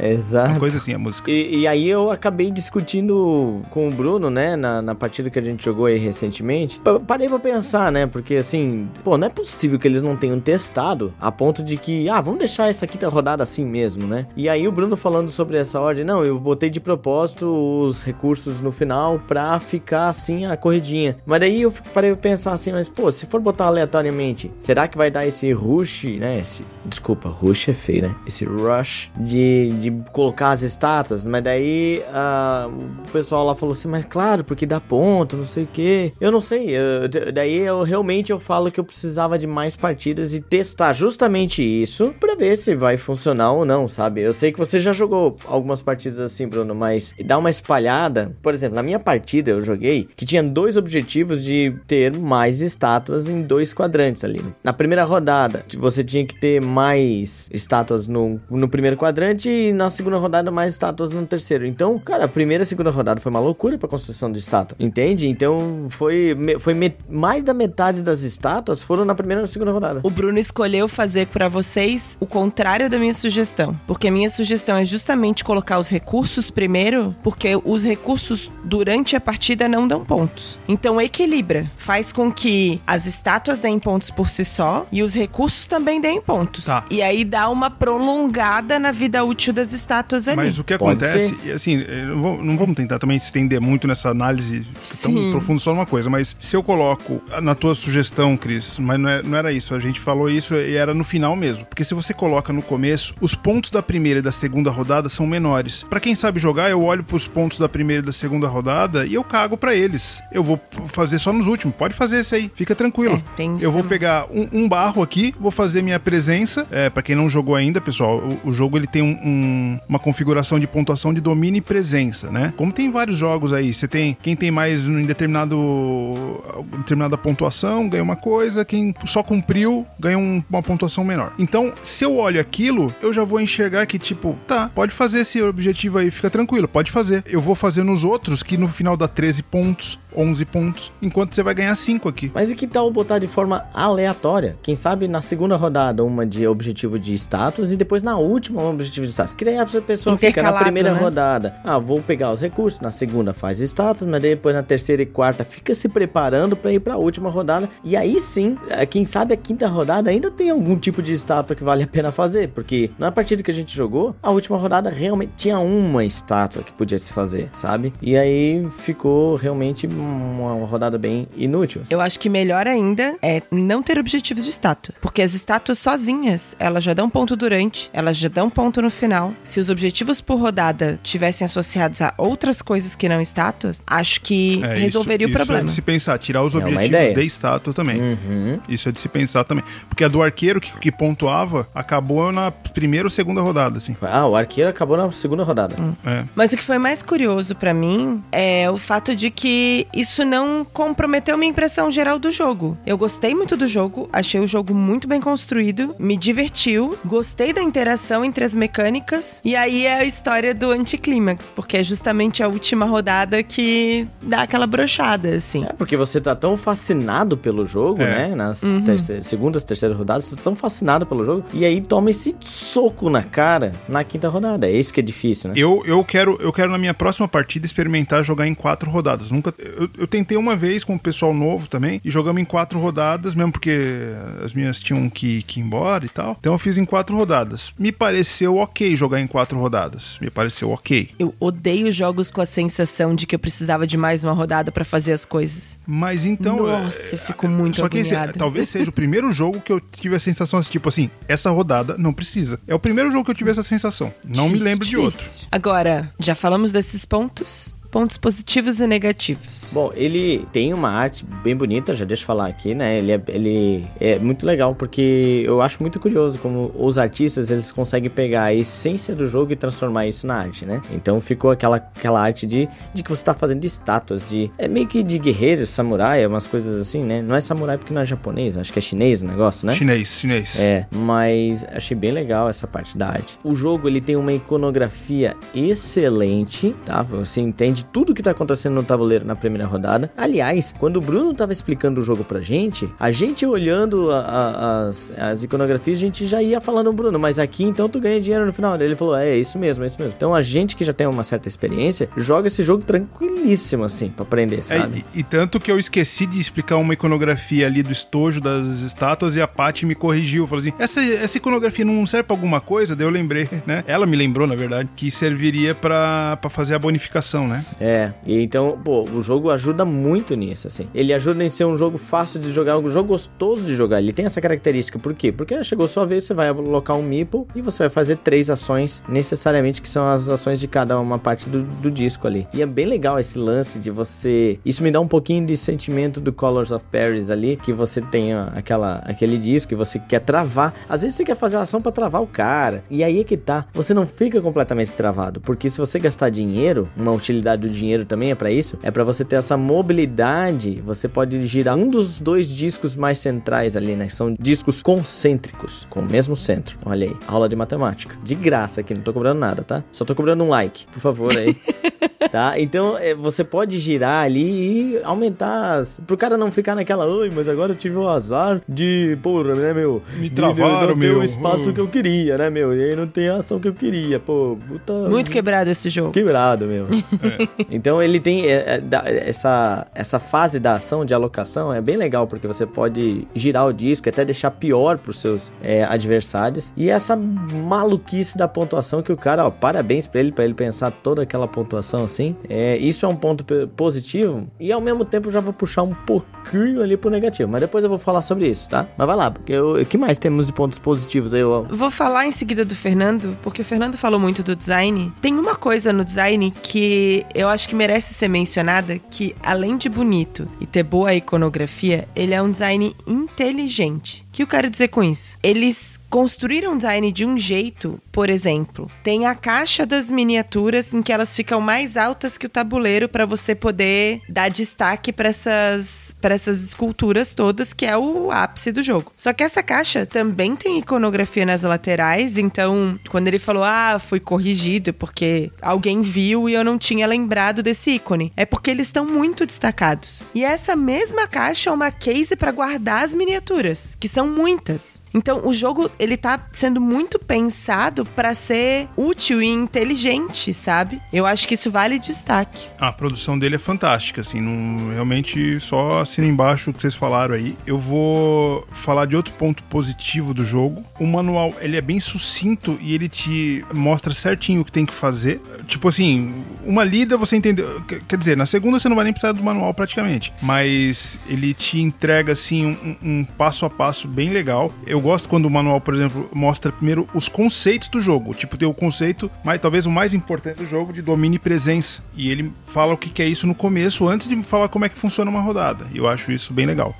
Exato. Uma coisa assim a música. E, e aí eu acabei discutindo com o Bruno, né, na, na partida que a gente jogou aí recentemente. Pa- Parei pra pensar, né, porque assim, pô, não é possível que eles não tenham testado a ponto de que, ah, vamos deixar essa quinta rodada assim mesmo, né? E aí o Bruno falando sobre essa ordem, não, eu botei de propósito os recursos no final pra ficar assim a corridinha. Mas daí eu fico- parei pra pensar assim, mas pô, se for botar aleatoriamente, será que vai dar esse rush, né? Esse, desculpa, rush é feio, né? Esse rush de, de colocar as estátuas, mas daí ah, o pessoal lá falou assim, mas claro, porque dá ponto, não sei o que. Eu não sei, eu- daí eu realmente eu falo que eu precisava de mais partidas e testar justamente isso pra ver se vai funcionar ou não, sabe? Eu sei que você já jogou algumas partidas assim, Bruno, mas dá uma espalhada. Por exemplo, na minha partida eu joguei que tinha dois objetivos de ter mais estátuas em dois quadrantes ali. Na primeira rodada, você tinha que ter mais estátuas no, no primeiro quadrante e na segunda rodada mais estátuas no terceiro. Então, cara, a primeira e a segunda rodada foi uma loucura pra construção de estátua, entende? Então, foi, foi me- mais da metade das estátuas foram na primeira e na segunda rodada. O Bruno escolheu fazer pra vocês o contrário da minha sugestão. Porque a minha sugestão é justamente colocar os recursos primeiro, porque os recursos durante a partida não dão pontos. Então equilibra. Faz com que as estátuas deem pontos por si só e os recursos também deem pontos. Tá. E aí dá uma prolongada na vida útil das estátuas ali. Mas o que Pode acontece, e assim, eh, não, vamos tentar também se estender muito nessa análise tão Sim. profunda só numa coisa, mas se eu coloco na tua sugestão, Cris, mas não, é- não era isso, a gente falou isso e era no final mesmo. Porque se você coloca no começo, os pontos da primeira e da segunda rodada são menores. Pra quem sabe jogar, eu olho pros pontos da primeira e da segunda rodada e eu cago pra eles. Eu vou fazer só nos últimos. Pode fazer esse aí, fica tranquilo. É, tem isso eu vou também. pegar um, um barro aqui, vou fazer minha presença. É, para quem não jogou ainda, pessoal, o, o jogo ele tem um- um- uma configuração de pontuação de domínio e presença, né? Como tem vários jogos aí, você tem quem tem mais em determinado determinada pontuação ganha uma coisa, quem só cumpriu ganha um- uma pontuação menor. Então, se eu olho aquilo, eu já vou enxergar que tipo, tá, pode fazer esse objetivo aí, fica tranquilo, pode fazer. Eu vou fazer nos outros que no final dá 13 pontos, 11 pontos, enquanto você vai ganhar 5 aqui. Mas e que tal botar de forma aleatória? Quem sabe na segunda rodada uma de objetivo de status e depois na última um objetivo de status. porque daí a pessoa fica na primeira né? rodada. Ah, vou pegar os recursos, na segunda faz status, mas depois na terceira e quarta fica se preparando para ir para a última rodada. E aí sim, é, quem sabe a quinta rodada ainda tem algum tipo de estátua que vale a pena fazer, porque na partida que a gente jogou, a última rodada realmente tinha uma estátua que podia se fazer, sabe? E aí ficou realmente uma rodada bem inútil. Assim. Eu acho que melhor ainda é não ter objetivos de estátua, porque as estátuas sozinhas, elas já dão ponto durante, elas já dão ponto no final. Se os objetivos por rodada tivessem associados a outras coisas que não estátuas, acho que é, resolveria isso, o problema. Isso é de se pensar, tirar os é objetivos de estátua também. Uhum. Isso é de se pensar também. Porque a do arqueiro que, que pontuava acabou na primeira ou segunda rodada, assim. Ah, o arqueiro acabou na segunda rodada. Hum. É. Mas o que foi mais curioso para mim é o fato de que isso não comprometeu minha impressão geral do jogo. Eu gostei muito do jogo, achei o jogo muito bem construído, me divertiu, gostei da interação entre as mecânicas, e aí é a história do anticlímax, porque é justamente a última rodada que dá aquela brochada, assim. É, porque você tá tão fascinado pelo jogo, é. né? Nas uhum. terceira, segundas, terceiras rodadas, você tá tão fascinado pelo jogo, e aí toma esse soco na cara na quinta rodada. É isso que é difícil, né? Eu, eu, quero, eu quero, na minha próxima partida, experimentar jogar em quatro rodadas. Nunca. Eu, eu tentei uma vez com o pessoal novo também, e jogamos em quatro rodadas, mesmo porque as minhas tinham que, que ir embora e tal. Então eu fiz em quatro rodadas. Me pareceu ok jogar em quatro rodadas. Me pareceu ok. Eu odeio jogos com a sensação de que eu precisava de mais uma rodada para fazer as coisas. Mas então. Nossa, é, eu fico muito Só que esse, talvez seja o primeiro [laughs] jogo que eu tive a sensação assim, tipo assim, essa rodada não precisa. É o primeiro jogo que eu tive essa sensação. Não me lembro de outro. Agora, já falamos desses pontos pontos positivos e negativos. Bom, ele tem uma arte bem bonita, já deixa eu falar aqui, né? Ele é, ele é muito legal porque eu acho muito curioso como os artistas eles conseguem pegar a essência do jogo e transformar isso na arte, né? Então ficou aquela, aquela arte de, de que você tá fazendo estátuas de é meio que de guerreiros, samurai, umas coisas assim, né? Não é samurai porque não é japonês, acho que é chinês o negócio, né? Chinês, chinês. É, mas achei bem legal essa parte da arte. O jogo ele tem uma iconografia excelente, tá? Você entende de tudo que tá acontecendo no tabuleiro na primeira rodada. Aliás, quando o Bruno tava explicando o jogo pra gente, a gente olhando a, a, as, as iconografias, a gente já ia falando, Bruno, mas aqui então tu ganha dinheiro no final. Ele falou, é, é isso mesmo, é isso mesmo. Então a gente que já tem uma certa experiência, joga esse jogo tranquilíssimo, assim, pra aprender, é, sabe? É, e, e, tanto que eu esqueci de explicar uma iconografia ali do estojo das estátuas e a Paty me corrigiu. Falou assim, essa, essa iconografia não serve pra alguma coisa? Daí eu lembrei, né? Ela me lembrou, na verdade, que serviria para fazer a bonificação, né? É, e então, pô, o jogo ajuda muito nisso, assim. Ele ajuda em ser um jogo fácil de jogar, um jogo gostoso de jogar. Ele tem essa característica, por quê? Porque chegou sua vez, você vai alocar um meeple e você vai fazer três ações, necessariamente, que são as ações de cada uma parte do, do disco ali. E é bem legal esse lance de você. Isso me dá um pouquinho de sentimento do Colors of Paris ali, que você tem aquela, aquele disco e você quer travar. Às vezes você quer fazer a ação para travar o cara. E aí é que tá. Você não fica completamente travado, porque se você gastar dinheiro, uma utilidade do dinheiro também é para isso, é para você ter essa mobilidade. Você pode girar um dos dois discos mais centrais ali, né? São discos concêntricos, com o mesmo centro. Olha aí, aula de matemática. De graça aqui, não tô cobrando nada, tá? Só tô cobrando um like, por favor aí. [laughs] tá? Então é, você pode girar ali e aumentar as... pro cara não ficar naquela, oi, mas agora eu tive o azar de, porra, né, meu? Me travaram, não meu. o espaço uh. que eu queria, né, meu? E aí não tem a ação que eu queria, pô. Puta... Muito quebrado esse jogo. Quebrado, meu. [laughs] É. [laughs] Então ele tem é, é, essa, essa fase da ação de alocação é bem legal, porque você pode girar o disco até deixar pior pros seus é, adversários. E essa maluquice da pontuação que o cara, ó, parabéns pra ele, pra ele pensar toda aquela pontuação assim. É, isso é um ponto positivo e ao mesmo tempo já vou puxar um pouquinho ali pro negativo. Mas depois eu vou falar sobre isso, tá? Mas vai lá, porque o que mais temos de pontos positivos aí? Eu... Vou falar em seguida do Fernando, porque o Fernando falou muito do design. Tem uma coisa no design que eu acho que merece ser mencionada, que além de bonito e ter boa iconografia, ele é um design inteligente. O que eu quero dizer com isso? Eles construíram um design de um jeito, por exemplo, tem a caixa das miniaturas em que elas ficam mais altas que o tabuleiro para você poder dar destaque para essas para essas esculturas todas, que é o ápice do jogo. Só que essa caixa também tem iconografia nas laterais, então quando ele falou: "Ah, foi corrigido porque alguém viu e eu não tinha lembrado desse ícone", é porque eles estão muito destacados. E essa mesma caixa é uma case para guardar as miniaturas, que são muitas. Então, o jogo ele tá sendo muito pensado para ser útil e inteligente, sabe? Eu acho que isso vale destaque. A produção dele é fantástica, assim, não, realmente só assina embaixo o que vocês falaram aí. Eu vou falar de outro ponto positivo do jogo. O manual, ele é bem sucinto e ele te mostra certinho o que tem que fazer. Tipo assim, uma lida você entendeu, quer dizer, na segunda você não vai nem precisar do manual praticamente, mas ele te entrega assim um, um passo a passo bem legal. Eu gosto quando o manual, por exemplo, mostra primeiro os conceitos do jogo, tipo tem o conceito, mas talvez o mais importante do jogo de domínio e presença. E ele fala o que é isso no começo antes de falar como é que funciona uma rodada. Eu acho isso bem legal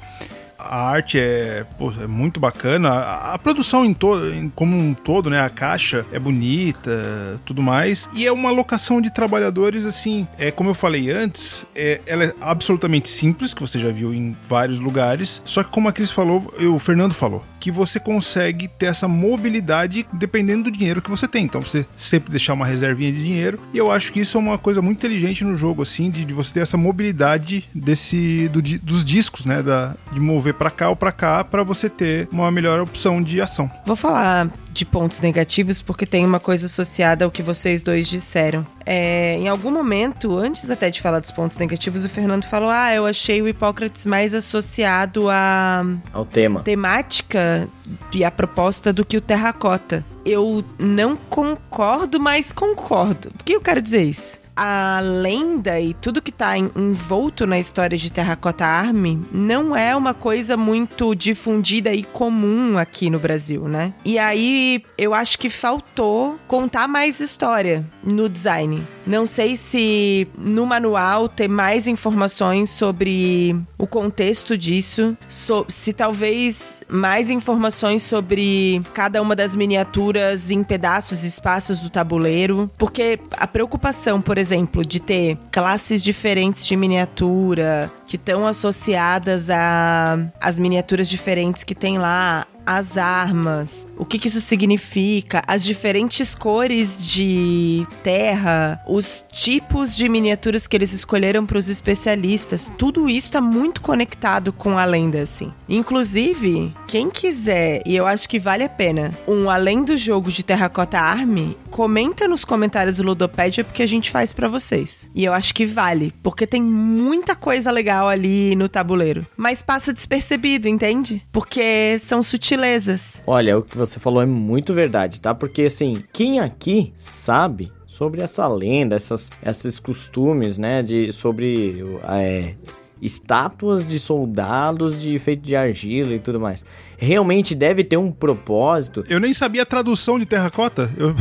a arte é, pô, é muito bacana. A, a produção em todo, como um todo, né? A caixa é bonita, tudo mais. E é uma locação de trabalhadores, assim, é como eu falei antes, é, ela é absolutamente simples, que você já viu em vários lugares. Só que como a Cris falou, o Fernando falou, que você consegue ter essa mobilidade dependendo do dinheiro que você tem. Então você sempre deixar uma reservinha de dinheiro. E eu acho que isso é uma coisa muito inteligente no jogo, assim, de, de você ter essa mobilidade desse do, dos discos, né? Da, de mover para cá ou para cá para você ter uma melhor opção de ação. Vou falar de pontos negativos porque tem uma coisa associada ao que vocês dois disseram. É, em algum momento, antes até de falar dos pontos negativos, o Fernando falou: Ah, eu achei o Hipócrates mais associado a. ao tema. Temática e a proposta do que o Terracota. Eu não concordo, mas concordo. Por que eu quero dizer isso? A lenda e tudo que tá envolto na história de Terracota Army não é uma coisa muito difundida e comum aqui no Brasil, né? E aí eu acho que faltou contar mais história no design. Não sei se no manual ter mais informações sobre o contexto disso, so, se talvez mais informações sobre cada uma das miniaturas em pedaços e espaços do tabuleiro, porque a preocupação, por exemplo, de ter classes diferentes de miniatura que estão associadas a as miniaturas diferentes que tem lá, as armas, o que, que, isso significa, as diferentes cores de terra, os tipos de miniaturas que eles escolheram para os especialistas, tudo isso está muito conectado com a lenda, assim. Inclusive, quem quiser, e eu acho que vale a pena, um além do jogo de Terracota Army, comenta nos comentários do Ludopédia porque a gente faz para vocês. E eu acho que vale, porque tem muita coisa legal ali no tabuleiro, mas passa despercebido, entende? Porque são sutis sutilezas. Olha, o que você falou é muito verdade, tá? Porque assim, quem aqui sabe sobre essa lenda, essas, esses costumes, né? De sobre é, estátuas de soldados de feito de argila e tudo mais. Realmente deve ter um propósito. Eu nem sabia a tradução de terracota. Eu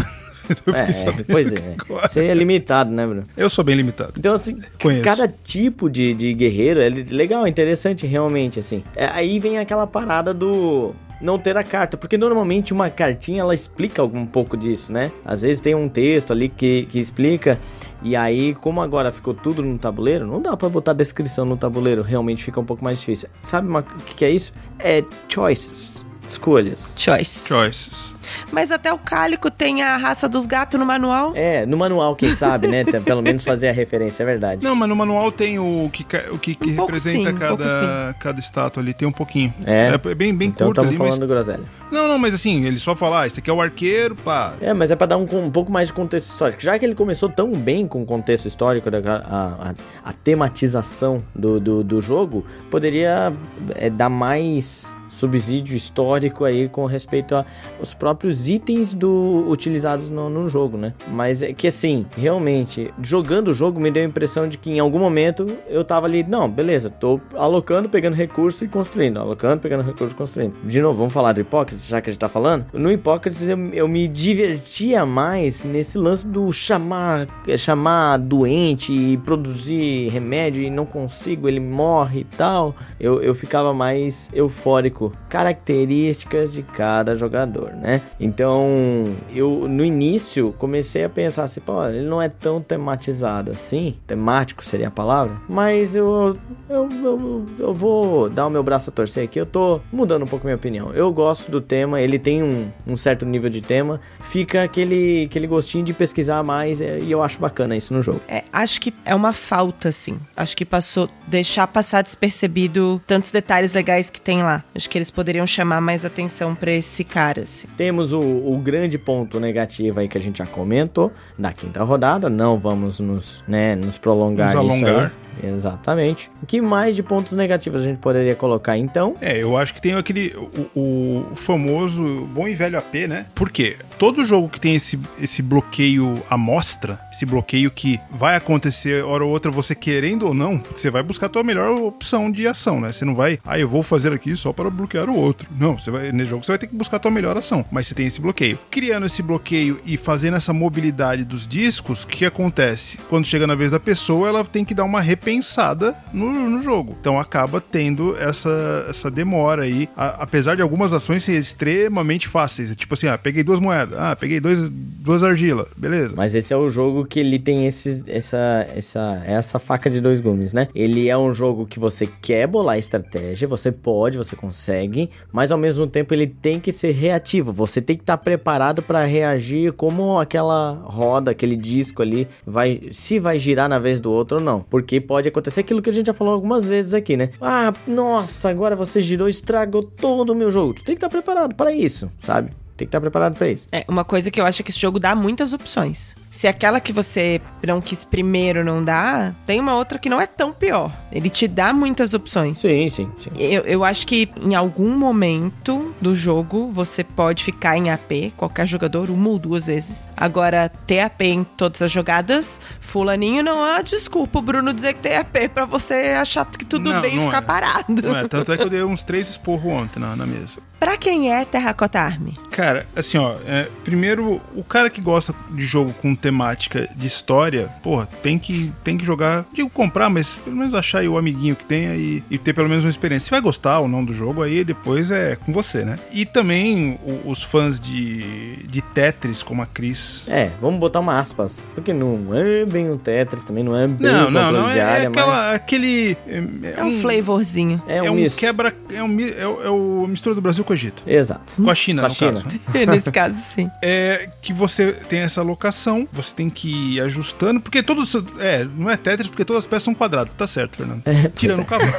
[laughs] é, pois é. Você é limitado, né, Bruno? Eu sou bem limitado. Então, assim, Conheço. cada tipo de, de guerreiro é legal, interessante, realmente, assim. É, aí vem aquela parada do não ter a carta, porque normalmente uma cartinha ela explica um pouco disso, né? Às vezes tem um texto ali que, que explica, e aí, como agora ficou tudo no tabuleiro, não dá para botar descrição no tabuleiro, realmente fica um pouco mais difícil. Sabe o que, que é isso? É choices, escolhas. Choices. Choices. Mas até o cálico tem a raça dos gatos no manual. É, no manual, quem sabe, né? Pelo menos fazer a referência, é verdade. Não, mas no manual tem o que, o que, que um representa sim, cada, um cada estátua ali, tem um pouquinho. É, é bem, bem então curto ali, falando mas... groselha. Não, não, mas assim, ele só fala, ah, esse aqui é o arqueiro, pá. É, mas é pra dar um, um pouco mais de contexto histórico. Já que ele começou tão bem com o contexto histórico, a, a, a tematização do, do, do jogo, poderia é, dar mais subsídio histórico aí com respeito aos próprios itens do utilizados no, no, jogo, né? Mas é que assim, realmente, jogando o jogo me deu a impressão de que em algum momento eu tava ali, não, beleza, tô alocando, pegando recurso e construindo, alocando, pegando recurso e construindo. De novo, vamos falar do Hipócrates, já que a gente tá falando. No Hipócrates eu, eu me divertia mais nesse lance do chamar, chamar doente e produzir remédio e não consigo, ele morre e tal. Eu, eu ficava mais eufórico características de cada jogador, né? Então, eu no início comecei a pensar assim, pô, ele não é tão tematizado assim, temático seria a palavra, mas eu, eu, eu, eu vou dar o meu braço a torcer aqui, eu tô mudando um pouco minha opinião. Eu gosto do tema, ele tem um, um certo nível de tema, fica aquele, aquele gostinho de pesquisar mais é, e eu acho bacana isso no jogo. É, acho que é uma falta, assim. Acho que passou, deixar passar despercebido tantos detalhes legais que tem lá. Acho que eles poderiam chamar mais atenção para esse cara. Assim. Temos o, o, grande ponto negativo aí que a gente já comentou na quinta rodada. Não vamos nos, né, nos prolongar nos alongar. Exatamente. O que mais de pontos negativos a gente poderia colocar então? É, eu acho que tem aquele o, o famoso bom e velho AP, né? Por quê? Todo jogo que tem esse, esse bloqueio amostra, esse bloqueio que vai acontecer hora ou outra você querendo ou não, você vai buscar a tua melhor opção de ação, né? Você não vai, ah, eu vou fazer aqui só para bloquear o outro. Não, você vai nesse jogo você vai ter que buscar a tua melhor ação, mas você tem esse bloqueio. Criando esse bloqueio e fazendo essa mobilidade dos discos, o que acontece? Quando chega na vez da pessoa, ela tem que dar uma repensada no, no jogo. Então acaba tendo essa, essa demora aí, a, apesar de algumas ações serem extremamente fáceis. Tipo assim, ah, peguei duas moedas, ah, peguei dois, duas argilas, beleza. Mas esse é o jogo que ele tem esse, essa, essa, essa faca de dois gumes, né? Ele é um jogo que você quer bolar estratégia, você pode, você consegue, mas ao mesmo tempo ele tem que ser reativo. Você tem que estar tá preparado para reagir como aquela roda, aquele disco ali, vai se vai girar na vez do outro ou não. Porque pode acontecer aquilo que a gente já falou algumas vezes aqui, né? Ah, nossa, agora você girou, estragou todo o meu jogo. Tu tem que estar preparado para isso, sabe? Tem que estar preparado para isso. É, uma coisa que eu acho é que esse jogo dá muitas opções. Se aquela que você não quis primeiro não dá, tem uma outra que não é tão pior. Ele te dá muitas opções. Sim, sim, sim. Eu, eu acho que em algum momento do jogo você pode ficar em AP, qualquer jogador, uma ou duas vezes. Agora, ter AP em todas as jogadas, fulaninho não é desculpa o Bruno dizer que tem AP pra você achar que tudo não, bem e ficar é. parado. Não é, tanto é que eu dei uns três esporros ontem na, na mesa. Pra quem é Terracota Army? Cara, assim, ó, é, primeiro, o cara que gosta de jogo com temática de história, porra, tem que, tem que jogar, digo comprar, mas pelo menos achar aí o amiguinho que tenha e, e ter pelo menos uma experiência. Se vai gostar ou não do jogo, aí depois é com você, né? E também o, os fãs de, de Tetris, como a Cris. É, vamos botar uma aspas, porque não é bem um Tetris, também não é bem não, um não, não, de é, área, é aquela, mas... aquele... É, é um, um flavorzinho. É um, é um quebra... É, um, é, o, é o mistura do Brasil com o Egito. Exato. Com a China, com a no China. caso. [laughs] Nesse caso, sim. [laughs] É que você tem essa locação, você tem que ir ajustando, porque todos. É, não é Tetris, porque todas as peças são quadradas. Tá certo, Fernando. [laughs] É, Tirando o cavalo.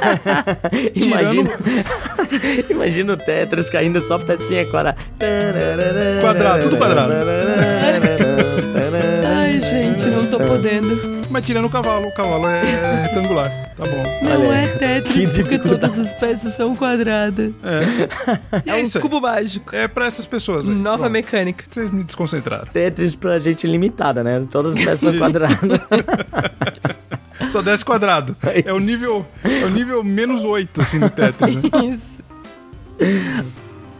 imagina, imagina o Tetris caindo só pecinha quadrada. Quadrado, tudo quadrado. Ai, gente, não tô podendo. Mas tirando o cavalo, o cavalo é retangular. Tá bom. Não Olha, é Tetris, porque todas as peças são quadradas. É. [laughs] É, é um cubo mágico. É pra essas pessoas. Aí. Nova Pronto. mecânica. Vocês me desconcentraram. Tetris pra gente limitada, né? Todas as peças são [laughs] quadradas. [laughs] Só desce quadrado. É, é, o nível, é o nível menos 8, assim, do Tetris. Né? Isso.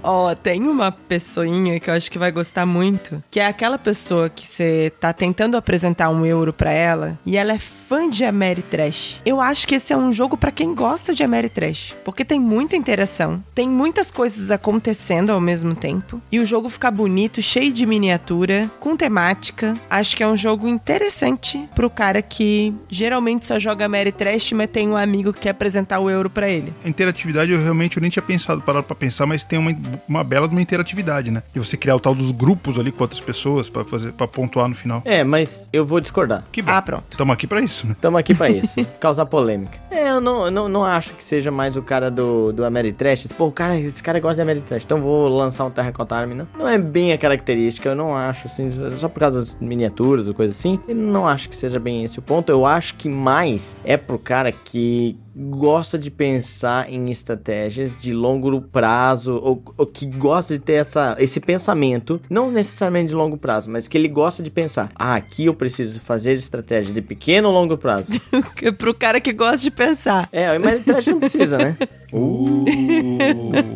Ó, oh, tem uma pessoinha que eu acho que vai gostar muito, que é aquela pessoa que você tá tentando apresentar um euro para ela e ela é fã de Ameritrash. Eu acho que esse é um jogo para quem gosta de Ameritrash, porque tem muita interação, tem muitas coisas acontecendo ao mesmo tempo e o jogo fica bonito, cheio de miniatura, com temática. Acho que é um jogo interessante pro cara que geralmente só joga Ameritrash, mas tem um amigo que quer apresentar o euro para ele. A interatividade eu realmente eu nem tinha pensado, parado para pensar, mas tem uma uma bela de uma interatividade, né? De você criar o tal dos grupos ali com outras pessoas para fazer para pontuar no final. É, mas eu vou discordar. Que bom. Ah, pronto. Estamos aqui para isso, né? Estamos aqui para [laughs] isso. causar polêmica. É, eu não, não, não acho que seja mais o cara do, do Ameritrash. Pô, cara, esse cara gosta de Ameritrash, então vou lançar um Terracotta Army. Não, não é bem a característica, eu não acho, assim, só por causa das miniaturas ou coisa assim. Eu não acho que seja bem esse o ponto. Eu acho que mais é pro cara que gosta de pensar em estratégias de longo prazo ou, ou, que gosta de ter essa, esse pensamento, não necessariamente de longo prazo, mas que ele gosta de pensar, ah, aqui eu preciso fazer estratégia de pequeno ou longo prazo. [laughs] Pro cara que gosta de pensar. É, mas estratégia não precisa, né? [laughs] Uh.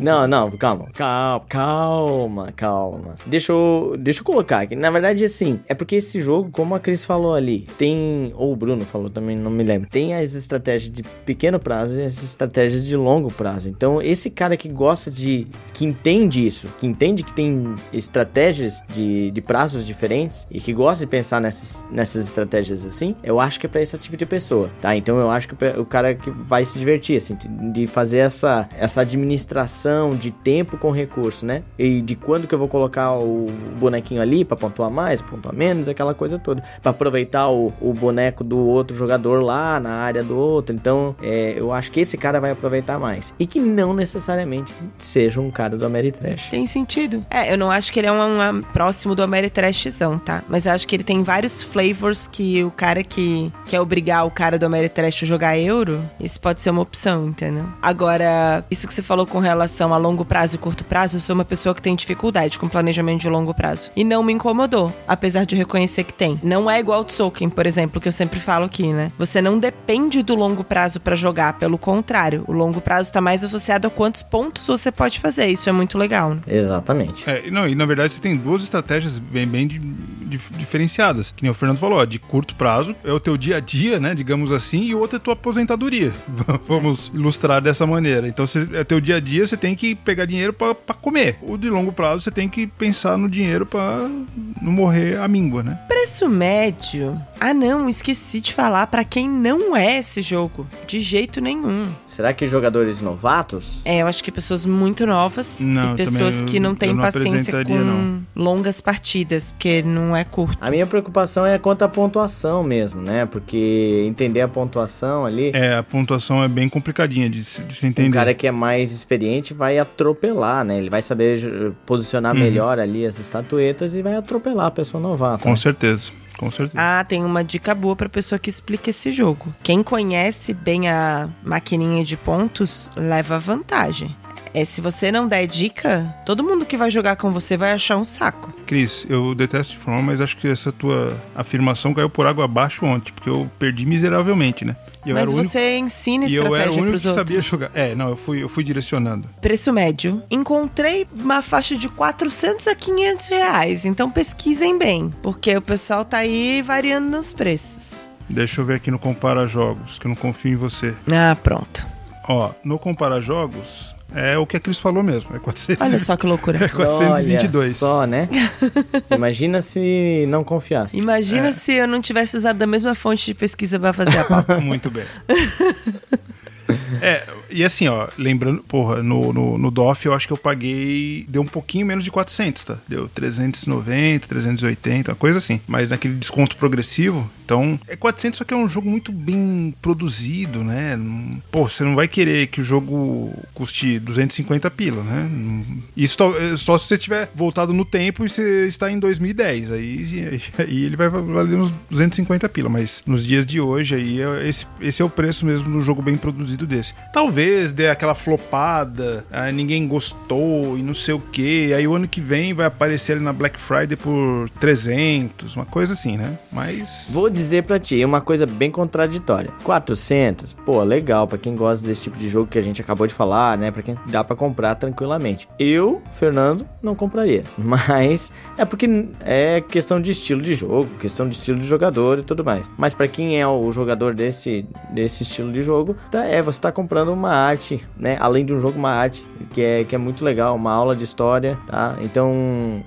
não, não, calma, calma, calma, calma. Deixa eu, deixa eu colocar aqui. Na verdade, assim, é porque esse jogo, como a Cris falou ali, tem, ou o Bruno falou também, não me lembro, tem as estratégias de pequeno prazo e as estratégias de longo prazo. Então, esse cara que gosta de, que entende isso, que entende que tem estratégias de, de prazos diferentes e que gosta de pensar nessas, nessas estratégias assim, eu acho que é pra esse tipo de pessoa, tá? Então, eu acho que o cara que vai se divertir, assim, de fazer essa, essa administração administração de tempo com recurso, né? E de quando que eu vou colocar o bonequinho ali para pontuar mais, pontuar menos, aquela coisa toda. para aproveitar o, o, boneco do outro jogador lá na área do outro. Então, é, eu acho que esse cara vai aproveitar mais. E que não necessariamente seja um cara do Ameritrash. Tem sentido. É, eu não acho que ele é um, um próximo do Ameritrashzão, tá? Mas eu acho que ele tem vários flavors que o cara que quer obrigar o cara do Ameritrash a jogar euro, isso pode ser uma opção, entendeu? Agora, isso que você falou com relação a longo prazo e curto prazo, eu sou uma pessoa que tem dificuldade com planejamento de longo prazo. E não me incomodou, apesar de reconhecer que tem. Não é igual ao Tzolk'in, por exemplo, que eu sempre falo aqui, né? Você não depende do longo prazo para jogar, pelo contrário, o longo prazo está mais associado a quantos pontos você pode fazer. Isso é muito legal, né? Exatamente. É, não, e na verdade você tem duas estratégias bem, bem de, de, diferenciadas. Que nem o Fernando falou, ó, de curto prazo é o teu dia a dia, né? Digamos assim, e outra é tua aposentadoria. [laughs] Vamos ilustrar dessa maneira. Então, você, é teu dia a dia, você tem que pegar dinheiro para comer. O de longo prazo, você tem que pensar no dinheiro para não morrer a míngua, né? Preço médio. Ah, não, esqueci de falar para quem não é esse jogo. De jeito nenhum. Será que jogadores novatos? É, eu acho que pessoas muito novas não, e pessoas que não têm paciência com não. longas partidas, porque não é curto. A minha preocupação é quanto à pontuação mesmo, né? Porque entender a pontuação ali. É, a pontuação é bem complicadinha de, de se entender. O cara que é mais experiente vai atropelar, né? Ele vai saber posicionar uhum. melhor ali as estatuetas e vai atropelar a pessoa novata. Com né? certeza. Com certeza. Ah, tem uma dica boa pra pessoa que explica esse jogo. Quem conhece bem a maquininha de pontos leva vantagem. É, se você não der dica, todo mundo que vai jogar com você vai achar um saco. Cris, eu detesto de forma, mas acho que essa tua afirmação caiu por água abaixo ontem, porque eu perdi miseravelmente, né? Mas você único... ensina estratégia para os outros. eu era o único que sabia jogar. É, não, eu fui, eu fui direcionando. Preço médio. Encontrei uma faixa de 400 a 500 reais. Então pesquisem bem, porque o pessoal tá aí variando nos preços. Deixa eu ver aqui no Compara Jogos, que eu não confio em você. Ah, pronto. Ó, no Compara Jogos, é o que a Cris falou mesmo. É 400, Olha só que loucura. [laughs] É 422. Olha só, né? [laughs] Imagina se não confiasse. Imagina é. se eu não tivesse usado a mesma fonte de pesquisa para fazer a pauta. [laughs] Muito bem. É, e assim, ó, lembrando, porra, no, no, no DOF eu acho que eu paguei, deu um pouquinho menos de 400, tá? Deu 390, 380, uma coisa assim. Mas naquele desconto progressivo, então, é 400, só que é um jogo muito bem produzido, né? Pô, você não vai querer que o jogo custe 250 pila, né? Isso só se você tiver voltado no tempo e você está em 2010. Aí, [laughs] aí ele vai valer uns 250 pila, mas nos dias de hoje aí é esse, esse é o preço mesmo do jogo bem produzido desse. Talvez dê aquela flopada, ninguém gostou e não sei o que, aí o ano que vem vai aparecer ali na Black Friday por 300, uma coisa assim, né? Mas... Vou dizer para ti uma coisa bem contraditória. 400, pô, legal para quem gosta desse tipo de jogo que a gente acabou de falar, né? Para quem dá para comprar tranquilamente. Eu, Fernando, não compraria, [laughs] mas é porque é questão de estilo de jogo, questão de estilo de jogador e tudo mais. Mas para quem é o jogador desse desse estilo de jogo, tá, é você tá comprando uma arte, né? Além de um jogo, uma arte que é que é muito legal, uma aula de história, tá? Então,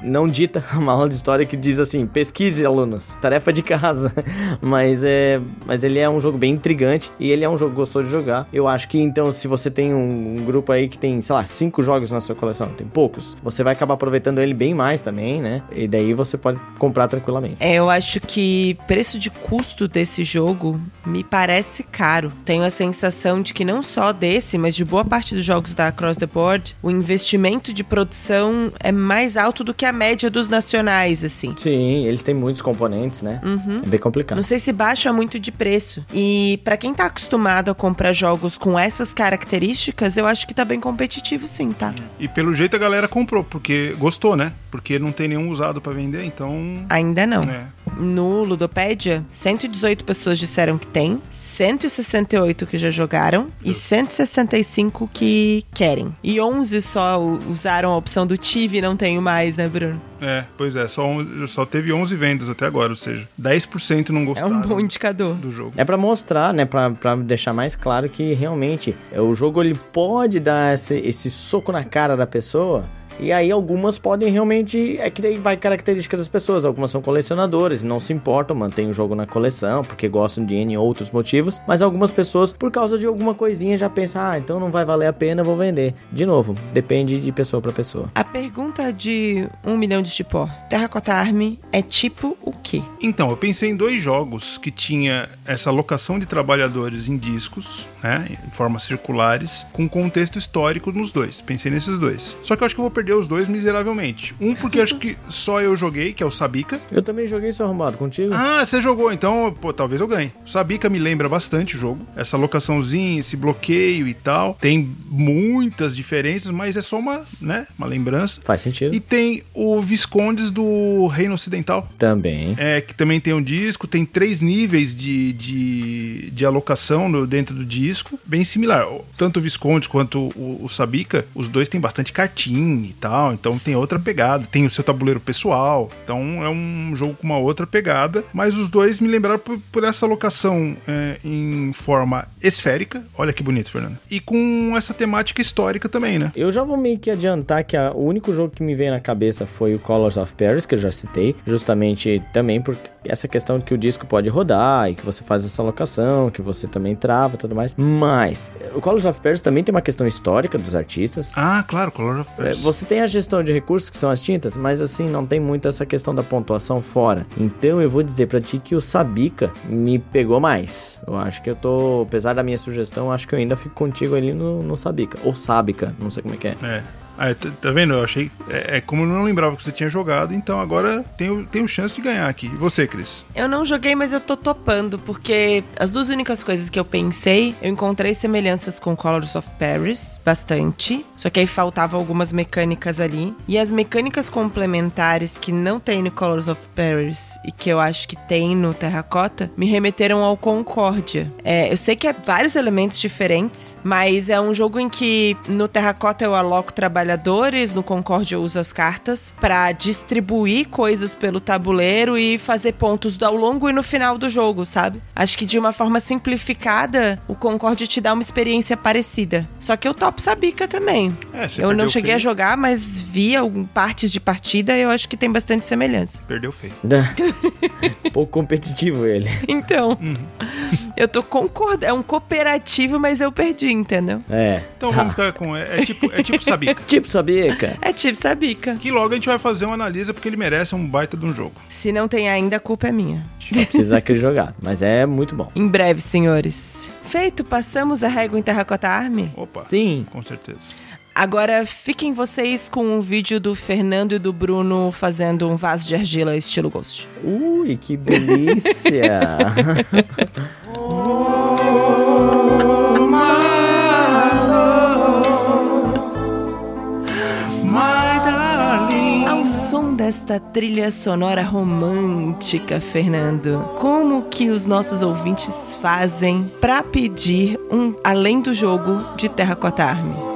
não dita [laughs] uma aula de história que diz assim: pesquise, alunos, tarefa de casa. [laughs] mas é, mas ele é um jogo bem intrigante e ele é um jogo gostoso de jogar. Eu acho que então se você tem um, um, grupo aí que tem, sei lá, cinco jogos na sua coleção, tem poucos, você vai acabar aproveitando ele bem mais também, né? E daí você pode comprar tranquilamente. É, eu acho que preço de custo desse jogo me parece caro. Tenho a sensação de que não só desse, mas de boa parte dos jogos da Across the Board, o investimento de produção é mais alto do que a média dos nacionais, assim. Sim, eles têm muitos componentes, né? Uhum. É bem complicado. Não sei se baixa muito de preço. E para quem tá acostumado a comprar jogos com essas características, eu acho que tá bem competitivo sim, tá? E pelo jeito a galera comprou, porque gostou, né? Porque não tem nenhum usado para vender, então. Ainda não. É. No Ludopédia, 118 pessoas disseram que tem, 168 que já jogaram e 165 que querem. E 11 só usaram a opção do Tive e não tenho mais, né, Bruno? É, pois é, só, só teve 11 vendas até agora, ou seja, 10% não gostaram. É um bom indicador. Do jogo. É para mostrar, né, pra, pra deixar mais claro que realmente o jogo ele pode dar esse, esse soco na cara da pessoa E aí algumas podem realmente. É que daí vai característica das pessoas. Algumas são colecionadores e não se importam, mantêm o jogo na coleção, porque gostam de N outros motivos. Mas algumas pessoas, por causa de alguma coisinha, já pensam, ah, então não vai valer a pena, vou vender. De novo, depende de pessoa para pessoa. A pergunta de um milhão de tipo, Terracota Army é tipo o quê? Então, eu pensei em dois jogos que tinha essa locação de trabalhadores em discos, né, em formas circulares, com contexto histórico nos dois. Pensei nesses dois. Só que eu acho que eu vou perder os dois miseravelmente. Um porque acho que só eu joguei, que é o Sabica. Eu também joguei seu arrumado contigo. Ah, você jogou, então, pô, talvez eu ganhe. O Sabica me lembra bastante o jogo. Essa locaçãozinha, esse bloqueio e tal. Tem muitas diferenças, mas é só uma, né, uma lembrança. Faz sentido. E tem o Viscondes do Reino Ocidental. Também. É, que também tem um disco, tem três níveis de, de, de alocação no, dentro do disco, bem similar. Tanto o Visconde quanto o, o Sabica, os dois têm bastante cartinha e tal, então tem outra pegada. Tem o seu tabuleiro pessoal, então é um jogo com uma outra pegada, mas os dois me lembraram por, por essa alocação é, em forma esférica, olha que bonito, Fernando, e com essa temática histórica também, né? Eu já vou meio que adiantar que a, o único jogo que me veio na cabeça foi o Colors of Paris, que eu já citei, justamente também por essa questão de que o disco pode rodar e que você faz essa alocação, que você também trava e tudo mais. Mas o Colors of Paris também tem uma questão histórica dos artistas. Ah, claro, Colors of Paris. É, você tem a gestão de recursos, que são as tintas, mas assim, não tem muito essa questão da pontuação fora. Então eu vou dizer para ti que o Sabica me pegou mais. Eu acho que eu tô, apesar da minha sugestão, acho que eu ainda fico contigo ali no, no Sabica. Ou Sabica, não sei como é que é. É. Ah, tá, tá vendo? Eu achei. É, é, como eu não lembrava que você tinha jogado, então agora tenho, tenho chance de ganhar aqui. E você, Cris? Eu não joguei, mas eu tô topando, porque as duas únicas coisas que eu pensei, eu encontrei semelhanças com Colors of Paris, bastante. Só que aí faltavam algumas mecânicas ali. E as mecânicas complementares que não tem no Colors of Paris e que eu acho que tem no Terracota, me remeteram ao Concórdia. É, eu sei que é vários elementos diferentes, mas é um jogo em que no Terracota eu aloco trabalho trabalhadores, no Concórdia eu uso as cartas para distribuir coisas pelo tabuleiro e fazer pontos ao longo e no final do jogo, sabe? Acho que de uma forma simplificada, o Concórdia te dá uma experiência parecida. Só que eu topo Sabica também. É, eu não cheguei feio. a jogar, mas vi partes de partida e eu acho que tem bastante semelhança. Perdeu feio. [laughs] Pouco competitivo ele. Então, uhum. eu tô concordando. É um cooperativo, mas eu perdi, entendeu? É. Então tá. vamos ficar com. É, é tipo, é tipo Sabica. [laughs] tipo Sabica. É tipo Sabica. Que logo a gente vai fazer uma analisa porque ele merece um baita de um jogo. Se não tem ainda, a culpa é minha. Só precisa aquele jogar, mas é muito bom. Em breve, senhores. Feito, passamos a régua em Terracota Army? Opa. Sim. Com certeza. Agora fiquem vocês com um vídeo do Fernando e do Bruno fazendo um vaso de argila estilo Ghost. Ui, que delícia! [laughs] desta trilha sonora romântica, Fernando, como que os nossos ouvintes fazem para pedir um além do jogo de Terracota Army?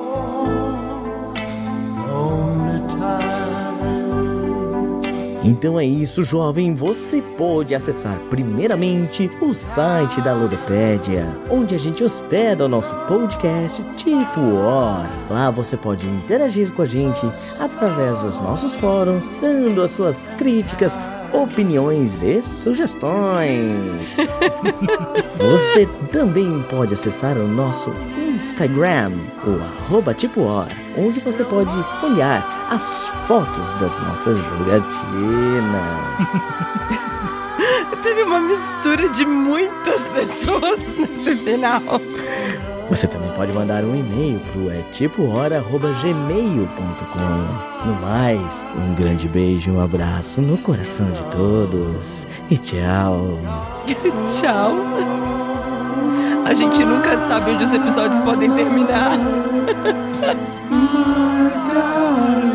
Então é isso, jovem. Você pode acessar primeiramente o site da Ludopédia, onde a gente hospeda o nosso podcast Tipo War. Lá você pode interagir com a gente através dos nossos fóruns, dando as suas críticas, opiniões e sugestões. [laughs] Você também pode acessar o nosso Instagram, o arroba tipo onde você pode olhar as fotos das nossas jogatinas. [laughs] Teve uma mistura de muitas pessoas [laughs] nesse final. Você também pode mandar um e-mail pro é tipohora@gmail.com. No mais, um grande beijo, um abraço no coração de todos e tchau. [laughs] tchau. A gente nunca sabe onde os episódios podem terminar. [laughs]